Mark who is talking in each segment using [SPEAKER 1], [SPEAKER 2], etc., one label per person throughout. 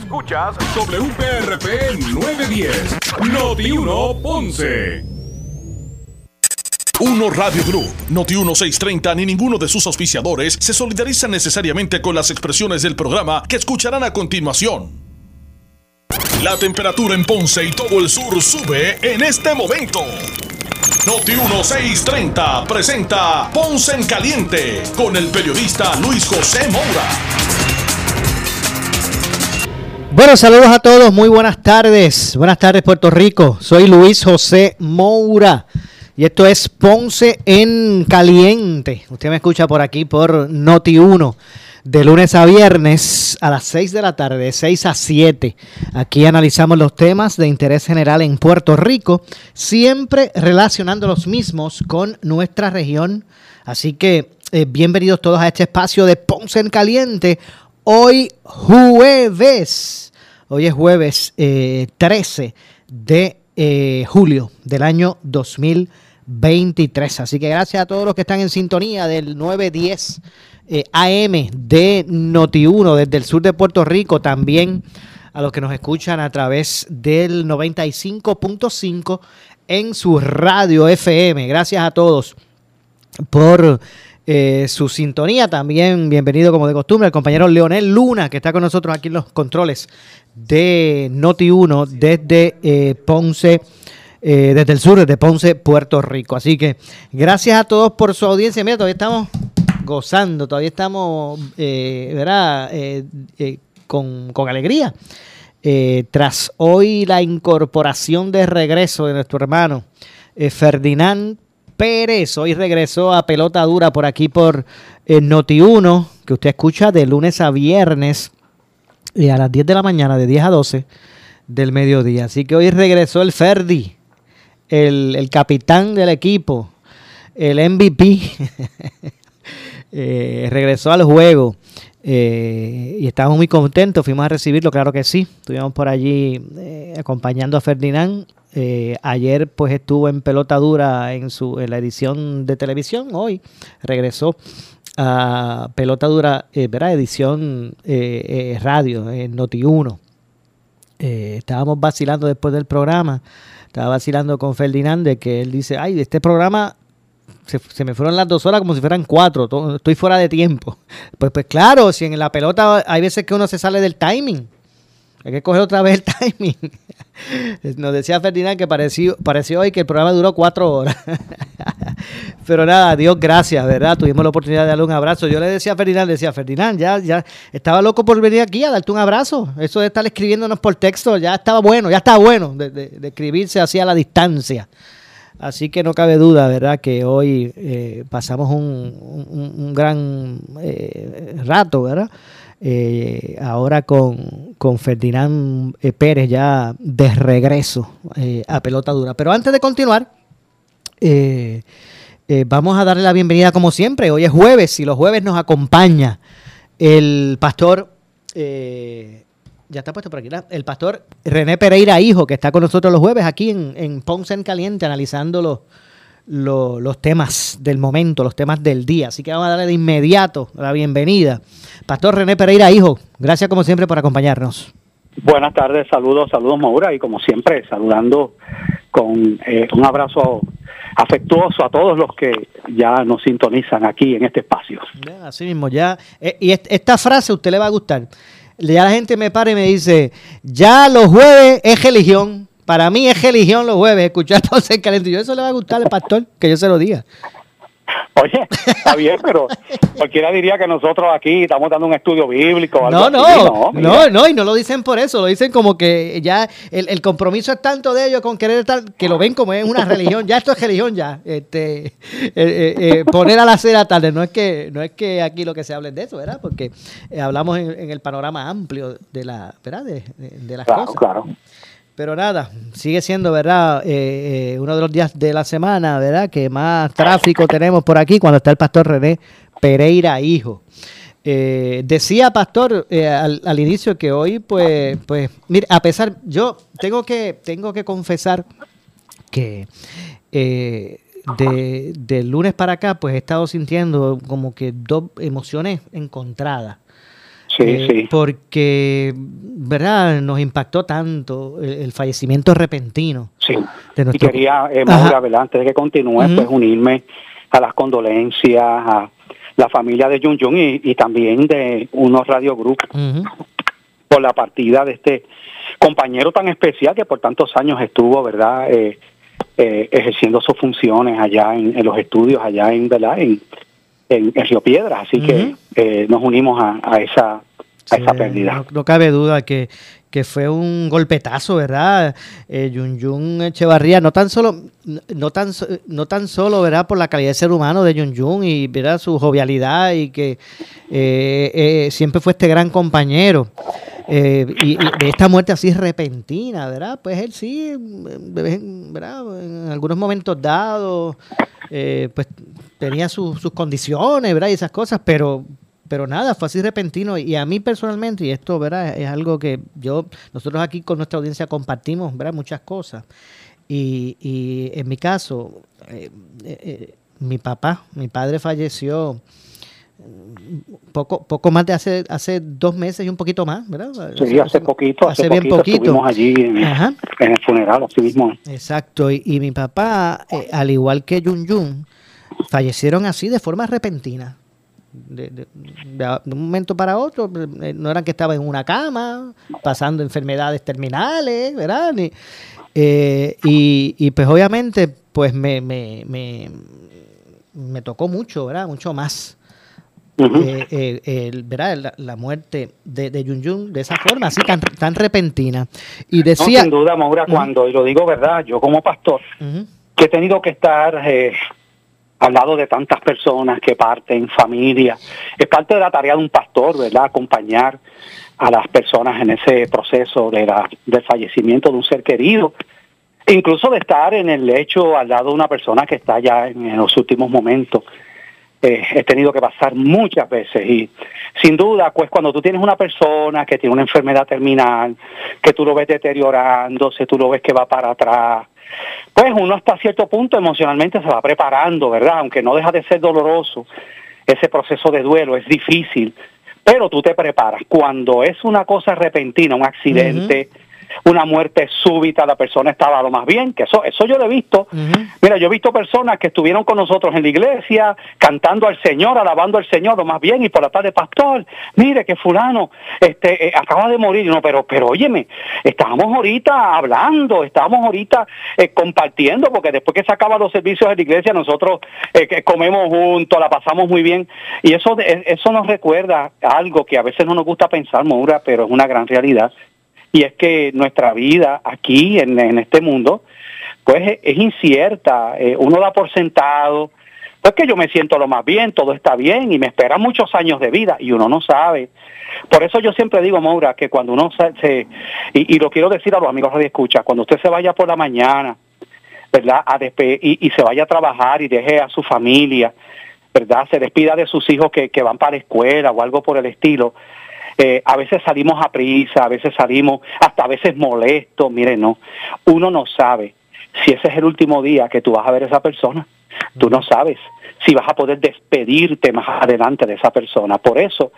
[SPEAKER 1] Escuchas WPRP 910, Noti 1 Ponce.
[SPEAKER 2] Uno Radio Group, Noti 1630 ni ninguno de sus auspiciadores se solidariza necesariamente con las expresiones del programa que escucharán a continuación. La temperatura en Ponce y todo el sur sube en este momento. Noti 1630 presenta Ponce en Caliente con el periodista Luis José Moura.
[SPEAKER 3] Bueno, saludos a todos, muy buenas tardes. Buenas tardes Puerto Rico. Soy Luis José Moura y esto es Ponce en Caliente. Usted me escucha por aquí por Noti 1 de lunes a viernes a las 6 de la tarde, de 6 a 7. Aquí analizamos los temas de interés general en Puerto Rico, siempre relacionando los mismos con nuestra región. Así que eh, bienvenidos todos a este espacio de Ponce en Caliente. Hoy jueves, hoy es jueves 13 eh, de eh, julio del año 2023. Así que gracias a todos los que están en sintonía del 910 eh, AM de Noti1 desde el sur de Puerto Rico, también a los que nos escuchan a través del 95.5 en su radio FM. Gracias a todos por eh, su sintonía. También bienvenido como de costumbre el compañero Leonel Luna, que está con nosotros aquí en los controles de Noti1 desde eh, Ponce. desde el sur, desde Ponce, Puerto Rico. Así que gracias a todos por su audiencia. Mira, todavía estamos gozando, todavía estamos, eh, ¿verdad? Eh, eh, con, alegría. tras hoy la incorporación de regreso de nuestro hermano Ferdinand Pérez, hoy regresó a pelota dura por aquí por Noti1, que usted escucha de lunes a viernes a las 10 de la mañana, de 10 a 12 del mediodía. Así que hoy regresó el Ferdi, el, el capitán del equipo, el MVP. Eh, regresó al juego eh, y estábamos muy contentos, fuimos a recibirlo, claro que sí, estuvimos por allí eh, acompañando a Ferdinand. ayer pues estuvo en pelota dura en, su, en la edición de televisión, hoy regresó a pelota dura, ¿verdad? edición radio en Noti1. estábamos vacilando después del programa, estaba vacilando con Ferdinand de que él dice, ay, este programa se, me fueron las dos horas como si fueran cuatro, estoy fuera de tiempo. Pues, pues claro, si en la pelota hay veces que uno se sale del timing. Hay que coger otra vez el timing. Nos decía Ferdinand que pareció, pareció hoy que el programa duró cuatro horas. Pero nada, Dios gracias, ¿verdad? Tuvimos la oportunidad de darle un abrazo. Yo le decía a Ferdinand, le decía, Ferdinand, ya, ya estaba loco por venir aquí a darte un abrazo. Eso de estar escribiéndonos por texto, ya estaba bueno, ya estaba bueno de, de escribirse así a la distancia. Así que no cabe duda, ¿verdad?, que hoy eh, pasamos un, gran eh, rato, ¿verdad? Eh, ahora con, con Ferdinand Pérez ya de regreso a pelota dura. Pero antes de continuar, vamos a darle la bienvenida como siempre. Hoy es jueves y los jueves nos acompaña el pastor ya está puesto por aquí, el pastor René Pereira Hijo, que está con nosotros los jueves aquí en, en Ponce en Caliente, analizando los, los, temas del momento, los temas del día. Así que vamos a darle de inmediato la bienvenida. Pastor René Pereira Hijo, gracias como siempre por acompañarnos.
[SPEAKER 4] Buenas tardes, saludos, saludos Maura, y como siempre, saludando con eh, un abrazo afectuoso a todos los que ya nos sintonizan aquí en este espacio.
[SPEAKER 3] Así mismo, ya. Eh, y esta frase a usted le va a gustar ya la gente me para y me dice, ya los jueves es religión. Para mí es religión los jueves, escuchar todo ese calentito. Yo eso le va a gustar al pastor, que yo se lo diga.
[SPEAKER 4] Oye, está bien, pero cualquiera diría que nosotros aquí estamos dando un estudio bíblico.
[SPEAKER 3] no, no, no, no, y no lo dicen por eso, lo dicen como que ya el, compromiso es tanto de ellos con querer estar, que lo ven como es una religión, ya esto es religión ya, este, eh, eh, eh, poner a la cera tarde, no es que no es que aquí lo que se hable de eso, ¿verdad? Porque hablamos en, el panorama amplio de la, ¿verdad? De, de, las cosas. Claro. Pero nada, sigue siendo, ¿verdad? Eh, eh, uno de los días de la semana, ¿verdad? Que más tráfico tenemos por aquí cuando está el pastor René Pereira, hijo. Eh, decía Pastor al, inicio que hoy, pues, pues, mire, a pesar, yo tengo que, tengo que confesar que de, de, lunes para acá, pues he estado sintiendo como que dos emociones encontradas.
[SPEAKER 4] Sí,
[SPEAKER 3] eh,
[SPEAKER 4] sí.
[SPEAKER 3] Porque, ¿verdad? Nos impactó tanto el, el fallecimiento repentino.
[SPEAKER 4] Sí.
[SPEAKER 3] de
[SPEAKER 4] Y
[SPEAKER 3] nuestro-
[SPEAKER 4] quería, eh. Maura, ¿verdad? antes de que continúe, pues unirme a las condolencias a la familia de Jun Jun y, y también de unos radio group
[SPEAKER 3] Ujú.
[SPEAKER 4] por la partida de este compañero tan especial que por tantos años estuvo, ¿verdad? Eh, eh, ejerciendo sus funciones allá en, en los estudios, allá en, ¿verdad? En, en, en Río Piedras. Así que eh, nos unimos a, a esa, a
[SPEAKER 3] Sí,
[SPEAKER 4] esa pérdida.
[SPEAKER 3] No, no cabe duda que, que fue un golpetazo, ¿verdad? Eh, Yun Yun Echevarría, no tan solo, no tan, no tan solo, ¿verdad? Por la calidad de ser humano de Yun Yun y, ¿verdad? Su jovialidad y que eh, eh, siempre fue este gran compañero. Eh, y, de esta muerte así repentina, ¿verdad? Pues él sí, ¿verdad? En algunos momentos dados, eh, pues tenía su- sus condiciones, ¿verdad? Y esas cosas, pero pero nada, fue así repentino y a mí personalmente, y esto ¿verdad? es algo que yo, nosotros aquí con nuestra audiencia compartimos ¿verdad? muchas cosas. Y, y en mi caso, eh, eh, eh, mi papá, mi padre falleció mm, poco, poco más de hace, hace dos meses y un poquito más, ¿verdad?
[SPEAKER 4] Sí, hace poquito, hace,
[SPEAKER 3] bien
[SPEAKER 4] poquito,
[SPEAKER 3] poquito.
[SPEAKER 4] estuvimos allí en,
[SPEAKER 3] Ajá.
[SPEAKER 4] en el funeral, así mismo.
[SPEAKER 3] Exacto, y, y mi papá, eh, al igual que Yun Yun, fallecieron así de forma repentina. De, de- de un momento para otro, eh, no eran que estaba en una cama, pasando enfermedades terminales, ¿verdad? Ni- eh, y, y pues obviamente, pues me, me, me, me tocó mucho, ¿verdad? Mucho más. Eh, eh, el, ¿verdad? La, la muerte de, de Yun Yun de esa forma, así tan, tan repentina. Y
[SPEAKER 4] No,
[SPEAKER 3] decía...
[SPEAKER 4] sin duda, Maura, cuando, y lo digo verdad, yo como pastor, que he tenido que estar eh, al lado de tantas personas que parten, familia. Es parte de la tarea de un pastor, ¿verdad? Acompañar a las personas en ese proceso de la, del fallecimiento de un ser querido. Incluso de estar en el lecho al lado de una persona que está ya en los últimos momentos. Eh, he tenido que pasar muchas veces y sin duda, pues cuando tú tienes una persona que tiene una enfermedad terminal, que tú lo ves deteriorándose, tú lo ves que va para atrás, pues uno hasta cierto punto emocionalmente se va preparando, ¿verdad? Aunque no deja de ser doloroso, ese proceso de duelo es difícil, pero tú te preparas. Cuando es una cosa repentina, un accidente, una muerte súbita, la persona estaba lo más bien, que eso, eso yo lo he visto. Mira, yo he visto personas que estuvieron con nosotros en la iglesia, cantando al Señor, alabando al Señor, lo más bien, y por la tarde, pastor, mire que fulano este, eh, acaba de morir. No, pero, pero óyeme, estábamos ahorita hablando, estábamos ahorita eh, compartiendo, porque después que se acaban los servicios de la iglesia, nosotros eh, que comemos juntos, la pasamos muy bien. Y eso, de- eso nos recuerda algo que a veces no nos gusta pensar, Maura, pero es una gran realidad. Y es que nuestra vida aquí en, este mundo, pues es, es incierta. Eh, uno da por sentado, pues que yo me siento lo más bien, todo está bien y me esperan muchos años de vida y uno no sabe. Por eso yo siempre digo, Maura, que cuando uno se, y, y lo quiero decir a los amigos de escucha, cuando usted se vaya por la mañana, ¿verdad? A despe- y, y se vaya a trabajar y deje a su familia, ¿verdad? Se despida de sus hijos que, que van para la escuela o algo por el estilo. Eh, a veces salimos a prisa, a veces salimos hasta a veces molestos, mire, no, uno no sabe si ese es el último día que tú vas a ver a esa persona, tú no sabes si vas a poder despedirte más adelante de esa persona. Por eso,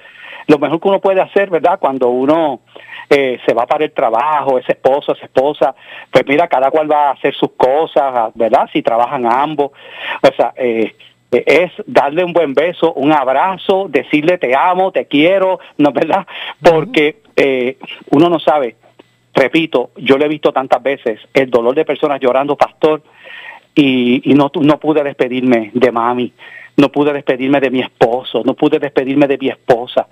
[SPEAKER 4] lo mejor que uno puede hacer, ¿verdad? Cuando uno eh, se va para el trabajo, ese esposo, esa esposa, pues mira, cada cual va a hacer sus cosas, ¿verdad? Si trabajan ambos, o sea, eh, es darle un buen beso, un abrazo, decirle te amo, te quiero, ¿no es verdad? Porque eh, uno no sabe, repito, yo lo he visto tantas veces, el dolor de personas llorando, pastor, y, no, no pude despedirme de mami, no pude despedirme de mi esposo, no pude despedirme de mi esposa,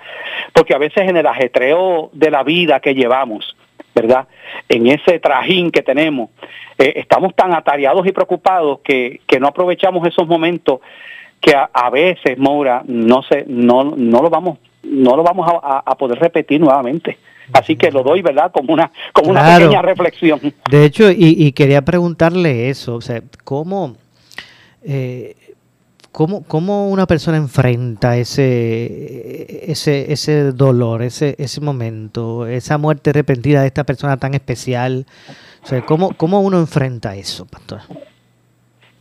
[SPEAKER 4] porque a veces en el ajetreo de la vida que llevamos, ¿verdad? En ese trajín que tenemos, eh, estamos tan atareados y preocupados que, que no aprovechamos esos momentos que a, a veces, Maura, no sé, no, no lo vamos, no lo vamos a, poder repetir nuevamente. Así que lo doy, ¿verdad? Como una, como una pequeña reflexión.
[SPEAKER 3] De hecho, y, y quería preguntarle eso, o sea, ¿cómo, eh, cómo, cómo una persona enfrenta ese, ese, ese dolor, ese, ese momento, esa muerte repentina de esta persona tan especial? O sea, ¿cómo, cómo uno enfrenta eso, pastor?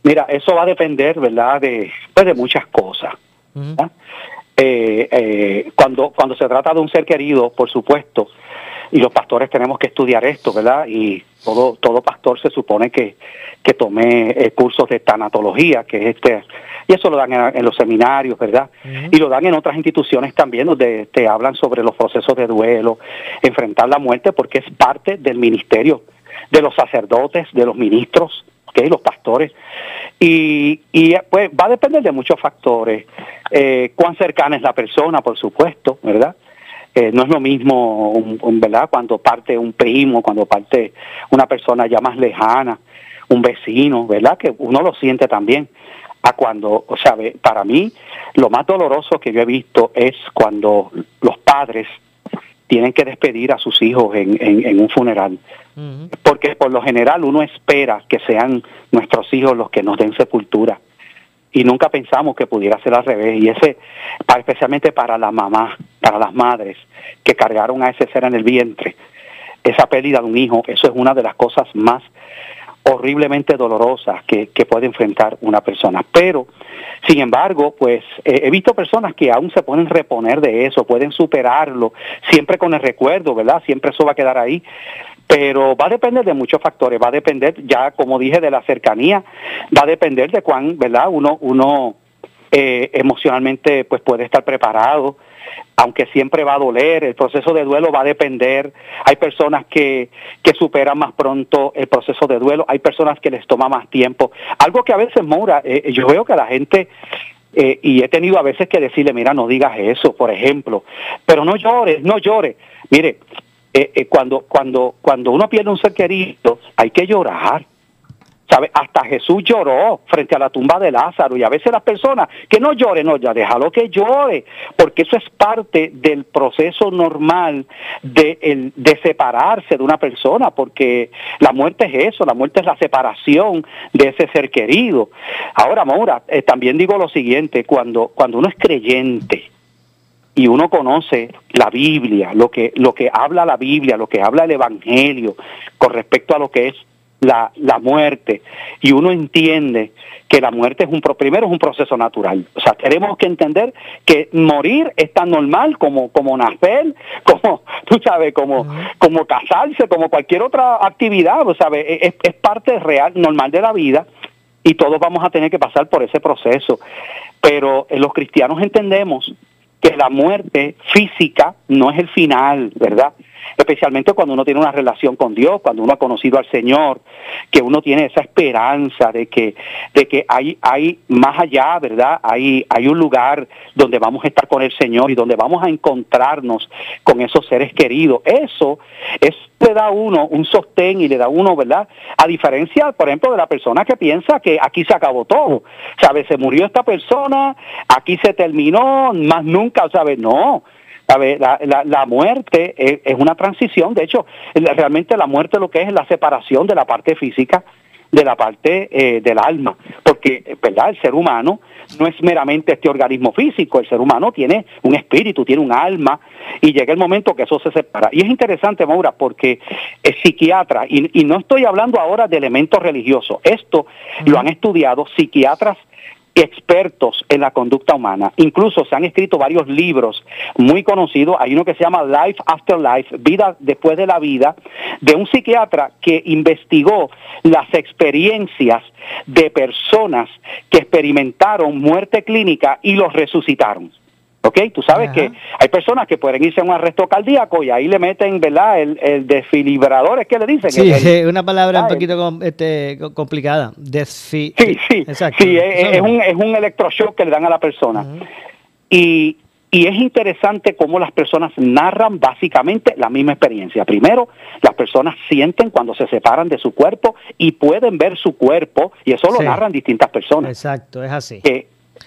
[SPEAKER 4] Mira, eso va a depender, ¿verdad? De, pues de muchas cosas. ¿verdad? eh, eh, cuando, cuando se trata de un ser querido, por supuesto, y los pastores tenemos que estudiar esto, ¿verdad? Y todo, todo pastor se supone que, que tome eh, cursos de tanatología, que es este, y eso lo dan en, los seminarios, ¿verdad? Y lo dan en otras instituciones también, donde te hablan sobre los procesos de duelo, enfrentar la muerte, porque es parte del ministerio de los sacerdotes, de los ministros, ¿okay? los pastores. Y, y pues va a depender de muchos factores. Eh, cuán cercana es la persona, por supuesto, ¿verdad? Eh, no es lo mismo, un, ¿verdad? Cuando parte un primo, cuando parte una persona ya más lejana, un vecino, ¿verdad? Que uno lo siente también. A cuando, o sea, para mí, lo más doloroso que yo he visto es cuando los padres tienen que despedir a sus hijos en, en, un funeral. Porque por lo general uno espera que sean nuestros hijos los que nos den sepultura y nunca pensamos que pudiera ser al revés. Y ese, especialmente para la mamá, para las madres que cargaron a ese ser en el vientre, esa pérdida de un hijo, eso es una de las cosas más horriblemente dolorosas que, que puede enfrentar una persona. Pero, sin embargo, pues he visto personas que aún se pueden reponer de eso, pueden superarlo, siempre con el recuerdo, ¿verdad? Siempre eso va a quedar ahí pero va a depender de muchos factores, va a depender ya, como dije, de la cercanía, va a depender de cuán, ¿verdad? Uno, uno eh, emocionalmente pues puede estar preparado, aunque siempre va a doler, el proceso de duelo va a depender, hay personas que, que superan más pronto el proceso de duelo, hay personas que les toma más tiempo, algo que a veces, Mora, eh, yo veo que la gente eh, y he tenido a veces que decirle, mira, no digas eso, por ejemplo, pero no llores, no llores. Mire, eh, eh, cuando, cuando, cuando uno pierde un ser querido, hay que llorar. Hasta Jesús lloró frente a la tumba de Lázaro y a veces las personas que no lloren, no, ya déjalo que llore, porque eso es parte del proceso normal de, de separarse de una persona, porque la muerte es eso, la muerte es la separación de ese ser querido. Ahora, Maura, eh, también digo lo siguiente, cuando, cuando uno es creyente, y uno conoce la Biblia, lo que, lo que habla la Biblia, lo que habla el Evangelio con respecto a lo que es la, la muerte, y uno entiende que la muerte es un primero es un proceso natural. O sea, tenemos que entender que morir es tan normal como, como nacer, como, tú sabes, como, como casarse, como cualquier otra actividad, o sabes, es, es parte real, normal de la vida, y todos vamos a tener que pasar por ese proceso. Pero eh, los cristianos entendemos que la muerte física no es el final, ¿verdad? Especialmente cuando uno tiene una relación con Dios, cuando uno ha conocido al Señor, que uno tiene esa esperanza de que, de que hay, hay más allá, ¿verdad? Hay, hay un lugar donde vamos a estar con el Señor y donde vamos a encontrarnos con esos seres queridos. Eso, eso le da uno un sostén y le da uno, ¿verdad? A diferencia, por ejemplo, de la persona que piensa que aquí se acabó todo. ¿Sabes? Se murió esta persona, aquí se terminó, más nunca, ¿sabes? No la, la, la, muerte es, una transición, de hecho, realmente la muerte lo que es la separación de la parte física de la parte eh, del alma, porque verdad el ser humano no es meramente este organismo físico, el ser humano tiene un espíritu, tiene un alma y llega el momento que eso se separa. Y es interesante, Maura, porque es psiquiatra, y, y no estoy hablando ahora de elementos religiosos, esto lo han estudiado psiquiatras expertos en la conducta humana. Incluso se han escrito varios libros muy conocidos. Hay uno que se llama Life After Life, Vida después de la vida, de un psiquiatra que investigó las experiencias de personas que experimentaron muerte clínica y los resucitaron. ¿Ok? Tú sabes que hay personas que pueden irse a un arresto cardíaco y ahí le meten, ¿verdad? El, el desfibrador, es que le dicen.
[SPEAKER 3] Sí, una palabra un poquito este, complicada.
[SPEAKER 4] sí, sí. Exacto. Sí, es, un, es un electroshock que le dan a la persona. y, y es interesante cómo las personas narran básicamente la misma experiencia. Primero, las personas sienten cuando se separan de su cuerpo y pueden ver su cuerpo, y eso lo narran distintas personas.
[SPEAKER 3] Exacto, es así.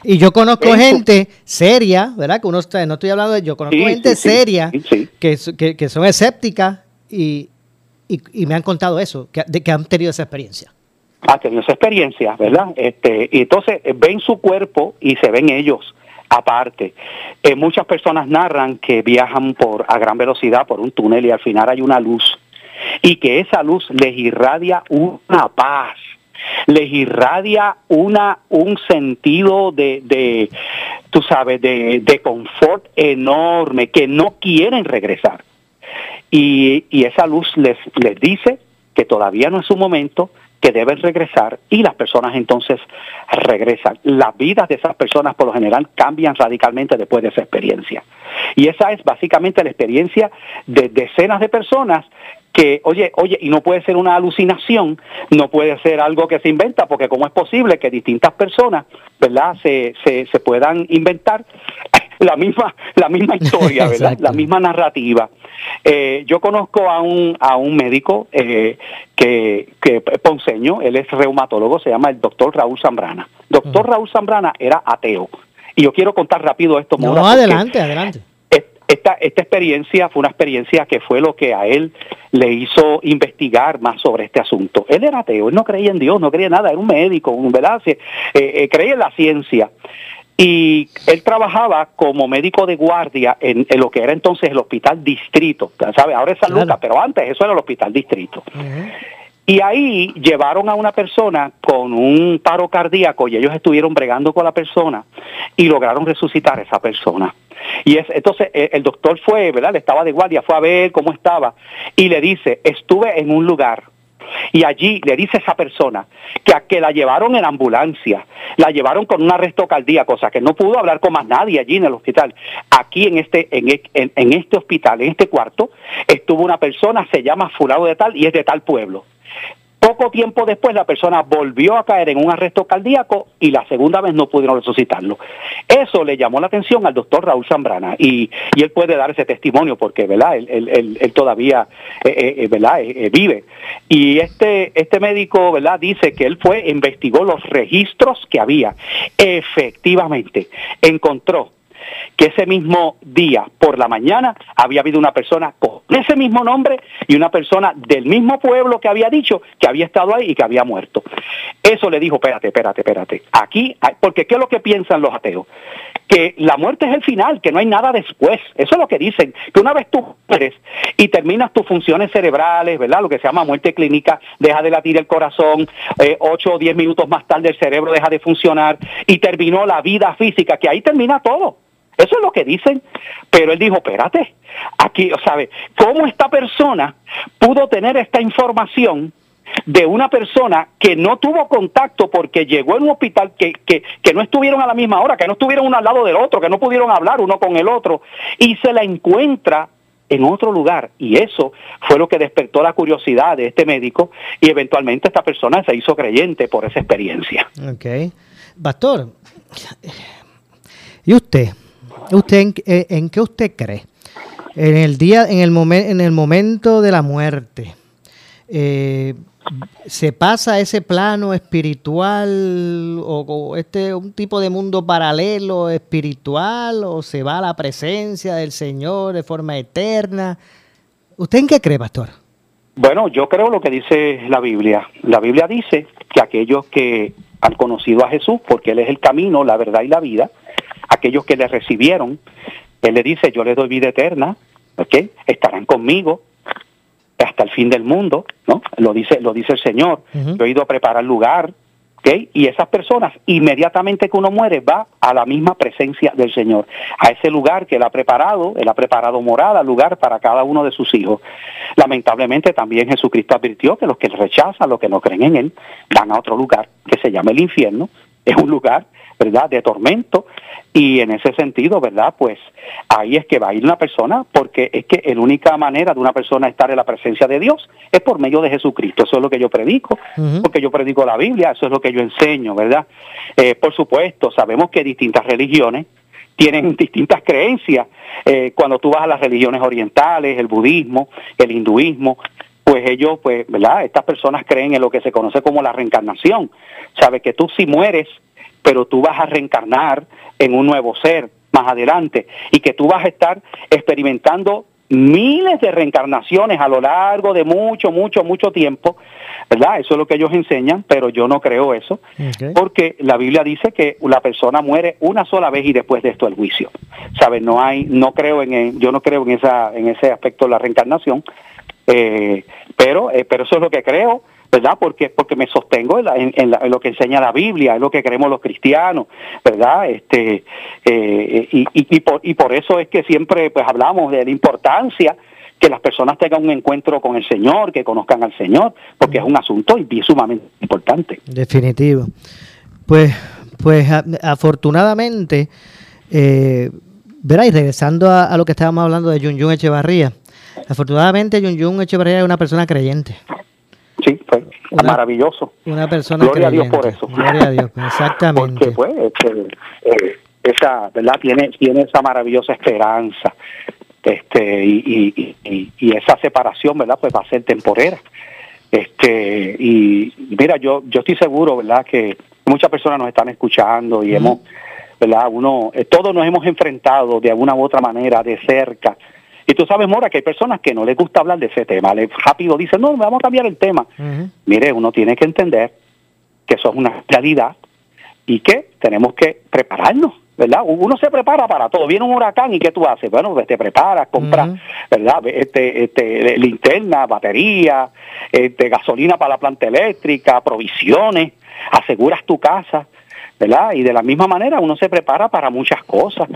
[SPEAKER 3] Y yo conozco gente seria, ¿verdad? Que uno está, no estoy hablando de yo, conozco gente seria que, que, son escépticas y, y, me han contado eso, que, de que han tenido esa experiencia.
[SPEAKER 4] Ha tenido esa experiencia, ¿verdad? Este, y entonces eh, ven su cuerpo y se ven ellos aparte. Eh, muchas personas narran que viajan por a gran velocidad por un túnel y al final hay una luz y que esa luz les irradia una paz les irradia una, un sentido de, tú sabes, de, de confort enorme, que no quieren regresar. Y, y esa luz les, les dice que todavía no es su momento, que deben regresar y las personas entonces regresan. Las vidas de esas personas por lo general cambian radicalmente después de esa experiencia. Y esa es básicamente la experiencia de decenas de personas que, oye, oye, y no puede ser una alucinación, no puede ser algo que se inventa, porque cómo es posible que distintas personas, ¿verdad?, se, se, se puedan inventar la misma, la misma historia, ¿verdad? la misma narrativa. Eh, yo conozco a un, a un médico eh, que, que ponceño, él es reumatólogo, se llama el doctor Raúl Zambrana. Doctor Raúl Zambrana era ateo. Y yo quiero contar rápido esto.
[SPEAKER 3] No, adelante, adelante.
[SPEAKER 4] Esta, esta experiencia fue una experiencia que fue lo que a él le hizo investigar más sobre este asunto. Él era ateo, él no creía en Dios, no creía en nada, era un médico, un, ¿verdad? Eh, creía en la ciencia. Y él trabajaba como médico de guardia en, lo que era entonces el hospital distrito, ¿sabe? Ahora es San Lucas, pero antes eso era el hospital distrito. Y ahí llevaron a una persona con un paro cardíaco y ellos estuvieron bregando con la persona y lograron resucitar a esa persona. Y es, entonces eh, el doctor fue, ¿verdad? Le estaba de guardia, fue a ver cómo estaba y le dice, estuve en un lugar y allí le dice esa persona que a que la llevaron en ambulancia, la llevaron con un arresto cardíaco, o sea que no pudo hablar con más nadie allí en el hospital. Aquí en este, en, en, en este hospital, en este cuarto, estuvo una persona, se llama Fulano de tal y es de tal pueblo. Poco tiempo después la persona volvió a caer en un arresto cardíaco y la segunda vez no pudieron resucitarlo. Eso le llamó la atención al doctor Raúl Zambrana y, él puede dar ese testimonio porque ¿verdad? Él, él, todavía eh, eh, eh, ¿verdad? vive. Y este, este médico ¿verdad? dice que él fue, investigó los registros que había. Efectivamente, encontró que ese mismo día, por la mañana, había habido una persona con ese mismo nombre y una persona del mismo pueblo que había dicho que había estado ahí y que había muerto. Eso le dijo, espérate, espérate, espérate. Aquí, porque ¿qué es lo que piensan los ateos? Que la muerte es el final, que no hay nada después. Eso es lo que dicen, que una vez tú mueres y terminas tus funciones cerebrales, ¿verdad? Lo que se llama muerte clínica, deja de latir el corazón, eh, ocho o diez minutos más tarde el cerebro deja de funcionar y terminó la vida física, que ahí termina todo. Eso es lo que dicen. Pero él dijo, espérate, aquí, ¿sabe? ¿Cómo esta persona pudo tener esta información de una persona que no tuvo contacto porque llegó en un hospital que, que, que, no estuvieron a la misma hora, que no estuvieron uno al lado del otro, que no pudieron hablar uno con el otro, y se la encuentra en otro lugar. Y eso fue lo que despertó la curiosidad de este médico y eventualmente esta persona se hizo creyente por esa experiencia.
[SPEAKER 3] Ok. Pastor, ¿y usted? ¿Usted eh, en, qué usted cree? En el día, en el momento, en el momento de la muerte, eh, se pasa a ese plano espiritual o, este un tipo de mundo paralelo espiritual o se va a la presencia del Señor de forma eterna. ¿Usted en qué cree, pastor?
[SPEAKER 4] Bueno, yo creo lo que dice la Biblia. La Biblia dice que aquellos que han conocido a Jesús, porque Él es el camino, la verdad y la vida, aquellos que le recibieron, Él le dice, yo le doy vida eterna, ¿ok? Estarán conmigo hasta el fin del mundo, ¿no? Lo dice, lo dice el Señor. Yo he ido a preparar lugar, ¿ok? Y esas personas, inmediatamente que uno muere, va a la misma presencia del Señor, a ese lugar que Él ha preparado, Él ha preparado morada, lugar para cada uno de sus hijos. Lamentablemente también Jesucristo advirtió que los que rechazan, los que no creen en Él, van a otro lugar que se llama el infierno. Es un lugar ¿verdad?, de tormento. Y en ese sentido, ¿verdad?, pues ahí es que va a ir una persona, porque es que la única manera de una persona estar en la presencia de Dios es por medio de Jesucristo. Eso es lo que yo predico, porque yo predico la Biblia, eso es lo que yo enseño, ¿verdad? Eh, por supuesto, sabemos que distintas religiones tienen distintas creencias. Eh, cuando tú vas a las religiones orientales, el budismo, el hinduismo, pues ellos, pues, ¿verdad? Estas personas creen en lo que se conoce como la reencarnación. Sabes que tú si mueres pero tú vas a reencarnar en un nuevo ser más adelante y que tú vas a estar experimentando miles de reencarnaciones a lo largo de mucho, mucho, mucho tiempo, ¿verdad? Eso es lo que ellos enseñan, pero yo no creo eso, porque la Biblia dice que la persona muere una sola vez y después de esto el juicio. ¿Sabes? No hay, no creo en, yo no creo en esa, en ese aspecto de la reencarnación, eh, pero, eh, pero eso es lo que creo ¿verdad? Porque porque me sostengo en, lo que enseña la Biblia, en lo que creemos los cristianos, ¿verdad? Este eh, y, y, por, y por eso es que siempre pues hablamos de la importancia que las personas tengan un encuentro con el Señor, que conozcan al Señor, porque es un asunto sumamente importante.
[SPEAKER 3] Definitivo. Pues, pues afortunadamente, eh, verá, y regresando a, lo que estábamos hablando de Yun Echevarría, afortunadamente Yun Echevarría es una persona creyente.
[SPEAKER 4] Pues, maravilloso.
[SPEAKER 3] Una persona
[SPEAKER 4] Gloria a Dios por eso.
[SPEAKER 3] Gloria a Dios, exactamente.
[SPEAKER 4] Porque, pues, este, eh, esa, ¿verdad? Tiene, tiene esa maravillosa esperanza este y, y, esa separación verdad pues va a ser temporera este y mira yo yo estoy seguro verdad que muchas personas nos están escuchando y hemos verdad uno eh, todos nos hemos enfrentado de alguna u otra manera de cerca y tú sabes Mora que hay personas que no les gusta hablar de ese tema le rápido dicen no vamos a cambiar el tema mire uno tiene que entender que eso es una realidad y que tenemos que prepararnos ¿verdad? Uno se prepara para todo. Viene un huracán y ¿qué tú haces? Bueno, pues te preparas, compras, ¿verdad? Este, este, linterna, batería, este, gasolina para la planta eléctrica, provisiones, aseguras tu casa, ¿verdad? Y de la misma manera uno se prepara para muchas cosas.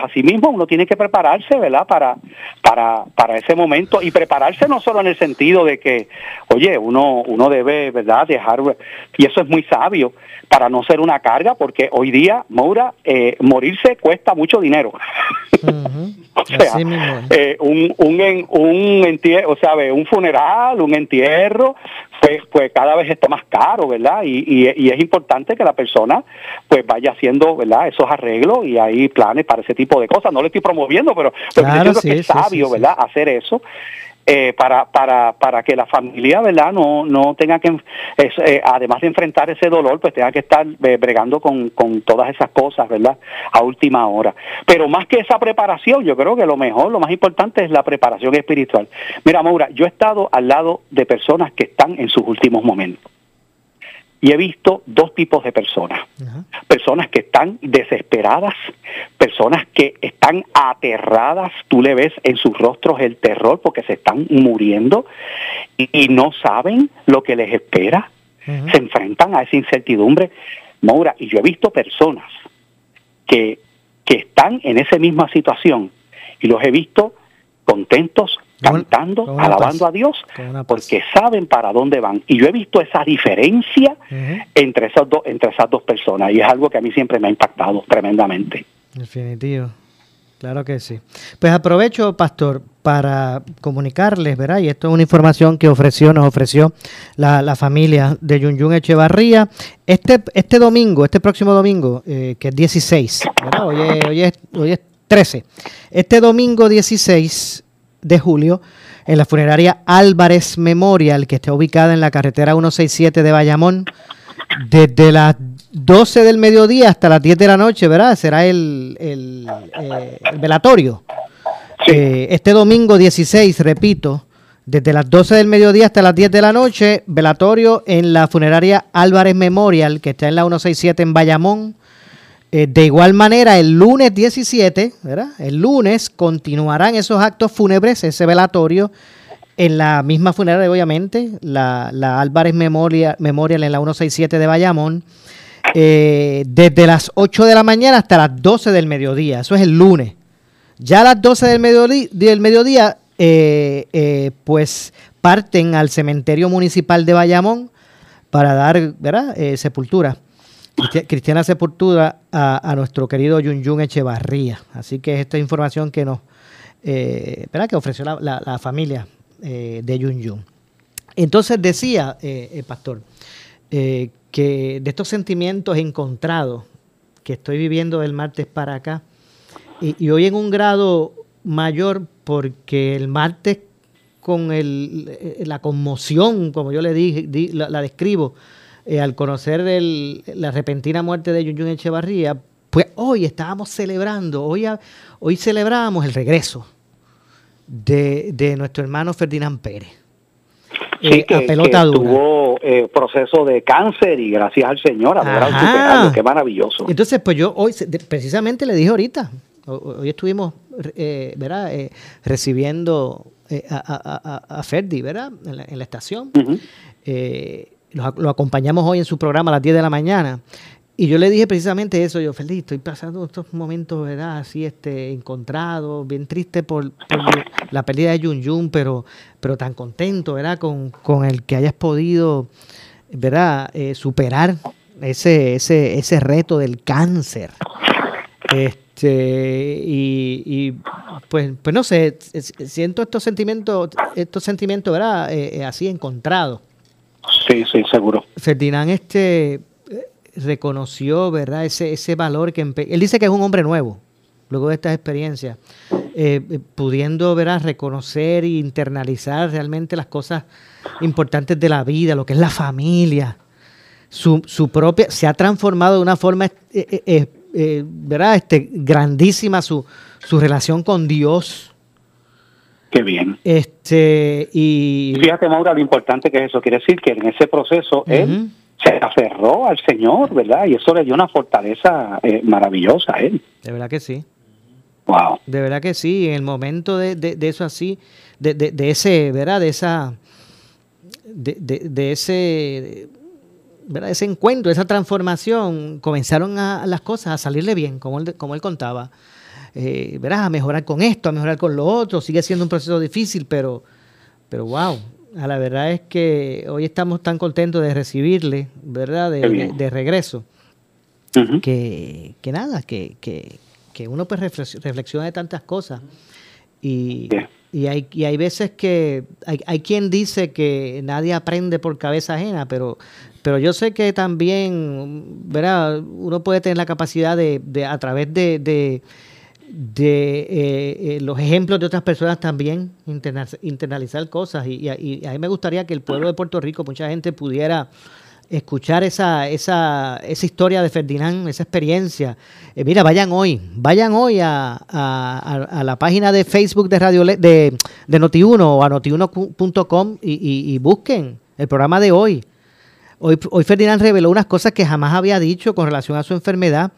[SPEAKER 4] Pues así mismo uno tiene que prepararse, ¿verdad? Para, para, para ese momento y prepararse no solo en el sentido de que, oye, uno, uno debe, ¿verdad? Dejar, y eso es muy sabio, para no ser una carga, porque hoy día, Moura, eh, morirse cuesta mucho dinero. o sea, eh, un, un, un entierro, o sea, un funeral, un entierro, pues, pues cada vez está más caro, ¿verdad? Y, y, es importante que la persona pues vaya haciendo, ¿verdad? Esos arreglos y hay planes para ese tipo de cosas. No le estoy promoviendo, pero, pero que es sabio, ¿verdad? Hacer eso. Eh, para, para, para que la familia, ¿verdad? No, no tenga que, eh, además de enfrentar ese dolor, pues tenga que estar eh, bregando con, con todas esas cosas, ¿verdad? A última hora. Pero más que esa preparación, yo creo que lo mejor, lo más importante es la preparación espiritual. Mira, Maura, yo he estado al lado de personas que están en sus últimos momentos y he visto dos tipos de personas. Personas que están desesperadas, personas que están aterradas, tú le ves en sus rostros el terror porque se están muriendo y, no saben lo que les espera, se enfrentan a esa incertidumbre. Maura, y yo he visto personas que, que están en esa misma situación y los he visto contentos, cantando, alabando a Dios, porque saben para dónde van. Y yo he visto esa diferencia entre, esas dos, entre esas dos personas y es algo que a mí siempre me ha impactado tremendamente.
[SPEAKER 3] Definitivo. Claro que sí. Pues aprovecho, pastor, para comunicarles, ¿verdad? Y esto es una información que ofreció, nos ofreció la, familia de Yunyun Echevarría. Este, este domingo, este próximo domingo, eh, que es 16, ¿verdad? Hoy hoy, es, hoy es 13. Este domingo 16 de julio en la funeraria Álvarez Memorial, que está ubicada en la carretera 167 de Bayamón, desde las 12 del mediodía hasta las 10 de la noche, ¿verdad? Será el, el, eh, velatorio. Eh, este domingo 16, repito, desde las 12 del mediodía hasta las 10 de la noche, velatorio en la funeraria Álvarez Memorial, que está en la 167 en Bayamón. Eh, de igual manera, el lunes 17, ¿verdad? El lunes continuarán esos actos fúnebres, ese velatorio, en la misma funeraria, obviamente, la, Álvarez Memorial, Memorial en la 167 de Bayamón, eh, desde las 8 de la mañana hasta las 12 del mediodía. Eso es el lunes. Ya a las 12 del mediodía, del mediodía eh, pues parten al cementerio municipal de Bayamón para dar ¿verdad? sepultura cristiana sepultura a, nuestro querido Yun Yun Echevarría. Así que esta información que nos eh, que ofreció la, familia eh, de Yun Yun. Entonces decía, eh, el pastor, que de estos sentimientos encontrados que estoy viviendo del martes para acá, y, hoy en un grado mayor, porque el martes con el, la conmoción, como yo le dije, la describo, eh, al conocer la repentina muerte de Yun Echevarría, pues hoy estábamos celebrando, hoy, hoy celebramos el regreso de, nuestro hermano Ferdinand Pérez.
[SPEAKER 4] Sí, eh, que, tuvo eh, proceso de cáncer y gracias al Señor ha logrado superarlo, qué maravilloso.
[SPEAKER 3] Entonces, pues yo hoy precisamente le dije ahorita, Hoy estuvimos, eh, ¿verdad? Eh, recibiendo eh, a, a, Ferdi, ¿verdad? En la, estación. lo, acompañamos hoy en su programa a las 10 de la mañana. Y yo le dije precisamente eso, yo, Ferdi, estoy pasando estos momentos, ¿verdad? Así, este, encontrados, bien triste por, la pérdida de Jun Jun, pero, pero tan contento, ¿verdad? Con, con el que hayas podido, ¿verdad? superar ese, ese, ese reto del cáncer. Este, y, pues, pues no sé, siento estos sentimientos, estos sentimientos, ¿verdad? Eh, eh, así encontrados.
[SPEAKER 4] Sí, sí, seguro.
[SPEAKER 3] Ferdinand este reconoció, ¿verdad? Ese, ese valor que él dice que es un hombre nuevo, luego de estas experiencias, eh, pudiendo, ¿verdad? Reconocer e internalizar realmente las cosas importantes de la vida, lo que es la familia, su, su propia, se ha transformado de una forma, eh, eh, eh, ¿verdad? Este, grandísima su, su relación con Dios.
[SPEAKER 4] Qué bien.
[SPEAKER 3] Este, y...
[SPEAKER 4] Fíjate, Maura, lo importante que es eso. Quiere decir que en ese proceso él se aferró al Señor, ¿verdad? Y eso le dio una fortaleza maravillosa a él.
[SPEAKER 3] De verdad que sí.
[SPEAKER 4] Wow.
[SPEAKER 3] De verdad que sí. En el momento de, de, eso así, de, de, ese, ¿verdad? De esa... De, de, ese ese encuentro, esa transformación, comenzaron a, las cosas a salirle bien, como él, como él contaba. Eh, verás, a mejorar con esto, a mejorar con lo otro, sigue siendo un proceso difícil, pero, pero wow, a la verdad es que hoy estamos tan contentos de recibirle, ¿verdad? De, regreso, que, que, nada, que, que, que uno pues reflexiona de tantas cosas. Y, y, hay, y hay veces que hay, hay quien dice que nadie aprende por cabeza ajena, pero pero yo sé que también, ¿verdad? Uno puede tener la capacidad de, de a través de, de, eh, eh, los ejemplos de otras personas también internalizar cosas. Y, y, a mí me gustaría que el pueblo de Puerto Rico, mucha gente pudiera escuchar esa, esa, esa historia de Ferdinand, esa experiencia. Eh, mira, vayan hoy, vayan hoy a, a, la página de Facebook de Radio de, Noti1 o a notiuno.com y, y, y busquen el programa de hoy. Hoy, hoy Ferdinand reveló unas cosas que jamás había dicho con relación a su enfermedad.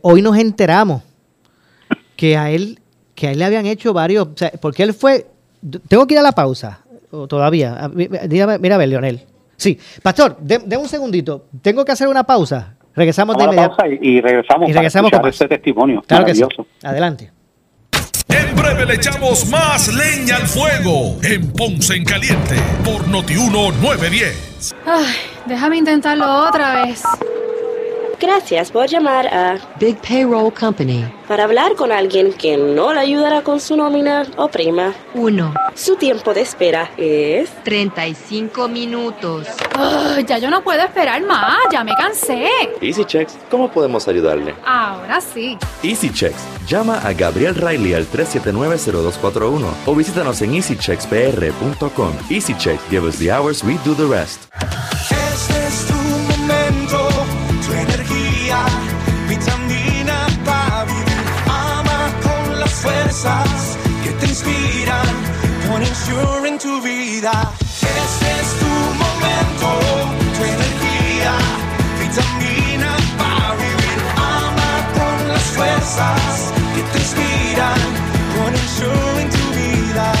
[SPEAKER 3] hoy nos enteramos que a él que a él le habían hecho varios, o sea, porque él fue, tengo que ir a la pausa, o todavía, mira, mira a ver, Leonel. Sí, pastor, de, un segundito, tengo que hacer una pausa. Regresamos de
[SPEAKER 4] inmediato. y, regresamos,
[SPEAKER 3] y regresamos
[SPEAKER 4] con ese testimonio.
[SPEAKER 3] Claro que sí. Adelante.
[SPEAKER 2] En breve le echamos más leña al fuego en Ponce en Caliente por Notiuno 910.
[SPEAKER 5] Ay, déjame intentarlo otra vez.
[SPEAKER 6] Gracias por llamar a
[SPEAKER 7] Big Payroll Company.
[SPEAKER 6] Para hablar con alguien que no le ayudará con su nómina o prima.
[SPEAKER 7] 1.
[SPEAKER 6] Su tiempo de espera es
[SPEAKER 7] 35 minutos.
[SPEAKER 5] ya yo no puedo esperar más, ya me cansé.
[SPEAKER 8] Easy Checks, ¿cómo podemos ayudarle?
[SPEAKER 5] Ahora sí.
[SPEAKER 8] Easy Checks, llama a Gabriel Riley al 379-0241 o visítanos en easycheckspr.com. Easy Checks, give us the hours, we do the rest.
[SPEAKER 9] Que te inspiran, Sure en tu vida. Este es tu momento, tu energía, vitamina para vivir. Ama con las fuerzas que te inspiran, en tu vida.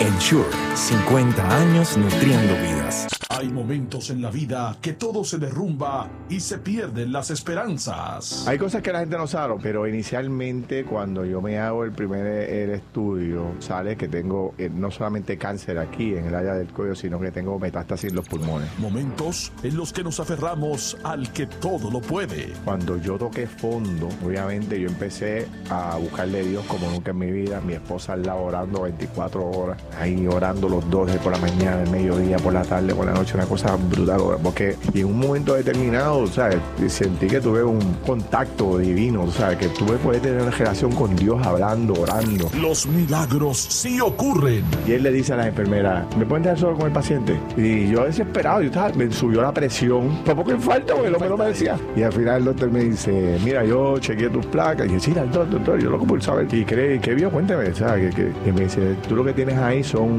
[SPEAKER 10] Ensure, 50 años nutriendo vidas.
[SPEAKER 2] Hay momentos en la vida que todo se derrumba y se pierden las esperanzas.
[SPEAKER 11] Hay cosas que la gente no sabe, pero inicialmente cuando yo me hago el primer el estudio, sale que tengo eh, no solamente cáncer aquí en el área del cuello, sino que tengo metástasis en los pulmones.
[SPEAKER 2] Momentos en los que nos aferramos al que todo lo puede.
[SPEAKER 11] Cuando yo toqué fondo, obviamente yo empecé a buscarle a Dios como nunca en mi vida. Mi esposa al lado orando 24 horas, ahí orando los 12 por la mañana, el mediodía, por la tarde, por la noche una cosa brutal, porque en un momento determinado, ¿sabes? Sentí que tuve un contacto divino, ¿sabes? Que tuve poder tener una relación con Dios hablando, orando.
[SPEAKER 2] Los milagros sí ocurren.
[SPEAKER 11] Y él le dice a la enfermera, ¿me pueden dejar solo con el paciente? Y yo desesperado, yo estaba, me subió la presión, por poco infarto, porque no me decía. Y al final el doctor me dice, mira, yo chequeé tus placas. Y yo, sí, doctor, doctor, yo loco por saber. Y cree, ¿qué vio? Cuéntame, ¿sabes? Que, y me dice, tú lo que tienes ahí son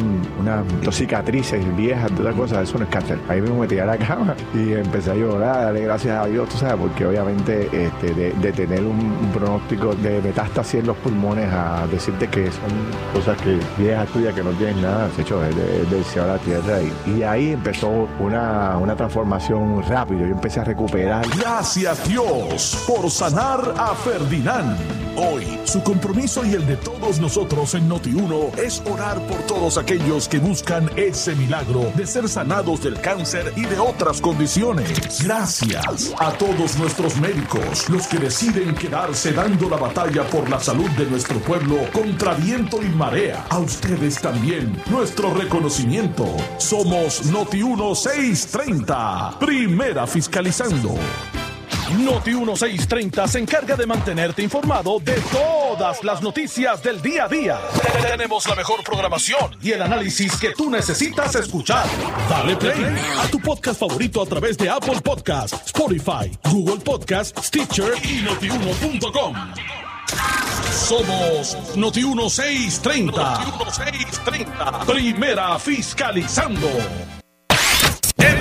[SPEAKER 11] dos cicatrices viejas, de otra cosa, eso no es cáncer. Ahí me tiré a la cama y empecé a llorar, darle gracias a Dios, tú sabes, porque obviamente este, de, de tener un, pronóstico de metástasis en los pulmones a decirte que son cosas que viejas tuyas que no tienes nada, se hecho es de- del cielo a la tierra. Y, y ahí empezó una, una transformación rápido. Yo empecé a recuperar.
[SPEAKER 2] Gracias Dios por sanar a Ferdinand. Hoy, su compromiso y el de todos nosotros en Noti1 es orar por todos aquellos que buscan ese milagro de ser sanados del cáncer y de otras condiciones. Gracias a todos nuestros médicos, los que deciden quedarse dando la batalla por la salud de nuestro pueblo contra viento y marea. A ustedes también, nuestro reconocimiento. Somos Noti1 630, primera fiscalizando. Noti 1630 se encarga de mantenerte informado de todas las noticias del día a día. Tenemos la mejor programación y el análisis que tú necesitas escuchar. Dale play a tu podcast favorito a través de Apple Podcasts, Spotify, Google Podcasts, Stitcher y notiuno.com. Somos Noti 1630. Noti 1630. Primera fiscalizando.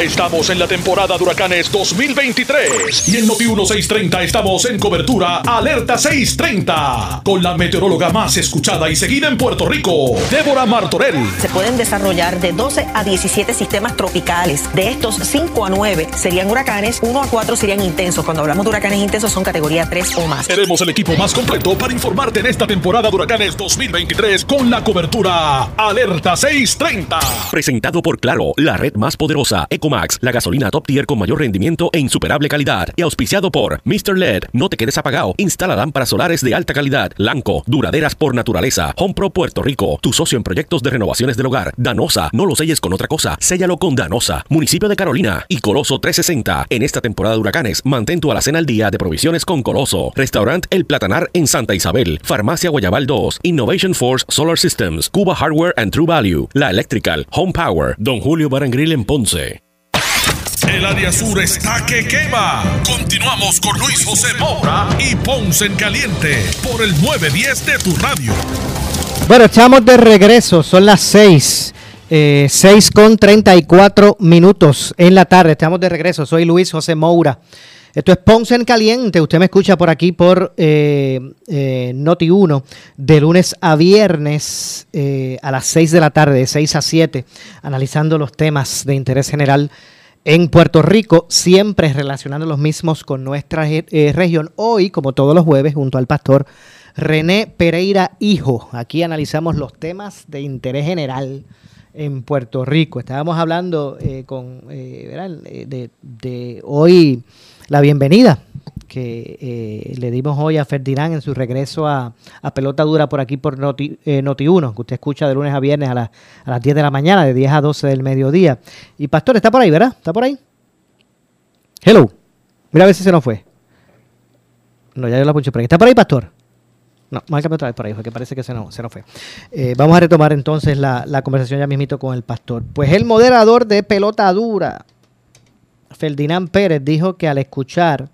[SPEAKER 2] Estamos en la temporada de huracanes 2023 y en Noti 1630 estamos en cobertura Alerta 630 con la meteoróloga más escuchada y seguida en Puerto Rico, Débora Martorell.
[SPEAKER 12] Se pueden desarrollar de 12 a 17 sistemas tropicales. De estos, 5 a 9 serían huracanes, 1 a 4 serían intensos. Cuando hablamos de huracanes intensos son categoría 3 o más.
[SPEAKER 2] Tenemos el equipo más completo para informarte en esta temporada de huracanes 2023 con la cobertura Alerta 630.
[SPEAKER 13] Presentado por Claro, la red más poderosa, Ecomax, la gasolina top tier con mayor rendimiento e insuperable calidad. Y auspiciado por Mr. LED, no te quedes apagado. Instala lámparas solares de alta calidad, Lanco, duraderas por naturaleza. Home Pro Puerto Rico, tu socio en proyectos de renovaciones del hogar. Danosa, no lo selles con otra cosa, séllalo con Danosa. Municipio de Carolina y Coloso 360. En esta temporada de huracanes, mantén tu alacena al día de provisiones con Coloso. Restaurant El Platanar en Santa Isabel. Farmacia Guayabal 2. Innovation Force Solar Systems. Cuba Hardware and True Value. La Electrical. Home Power. Don Julio Barangril en Ponce.
[SPEAKER 2] El área sur está que quema. Continuamos con Luis José Moura y Ponce en Caliente por el 910 de tu radio.
[SPEAKER 3] Bueno, estamos de regreso, son las 6. Eh, 6 con 34 minutos en la tarde. Estamos de regreso. Soy Luis José Moura. Esto es Ponce en Caliente. Usted me escucha por aquí por eh, eh, Noti 1 de lunes a viernes eh, a las 6 de la tarde, de 6 a 7, analizando los temas de interés general en Puerto Rico, siempre relacionando los mismos con nuestra eh, región. Hoy, como todos los jueves, junto al pastor René Pereira Hijo. Aquí analizamos los temas de interés general en Puerto Rico. Estábamos hablando eh, con eh. Eh, de hoy la bienvenida que eh, le dimos hoy a Ferdinand en su regreso a, a Pelota Dura por aquí por Noti, eh, Noti 1, que usted escucha de lunes a viernes a, la- a las 10 de la mañana, de 10 a 12 del mediodía. Y Pastor, está por ahí, ¿verdad? ¿Está por ahí? Hello. Mira a ver si se nos fue. No, ya yo la puse por ahí. ¿Está por ahí, Pastor? No, márcame otra vez por ahí, porque parece que se nos, se nos fue. Eh, vamos a retomar entonces la, la conversación ya mismito con el pastor. Pues el moderador de Pelota Dura, Ferdinand Pérez, dijo que al escuchar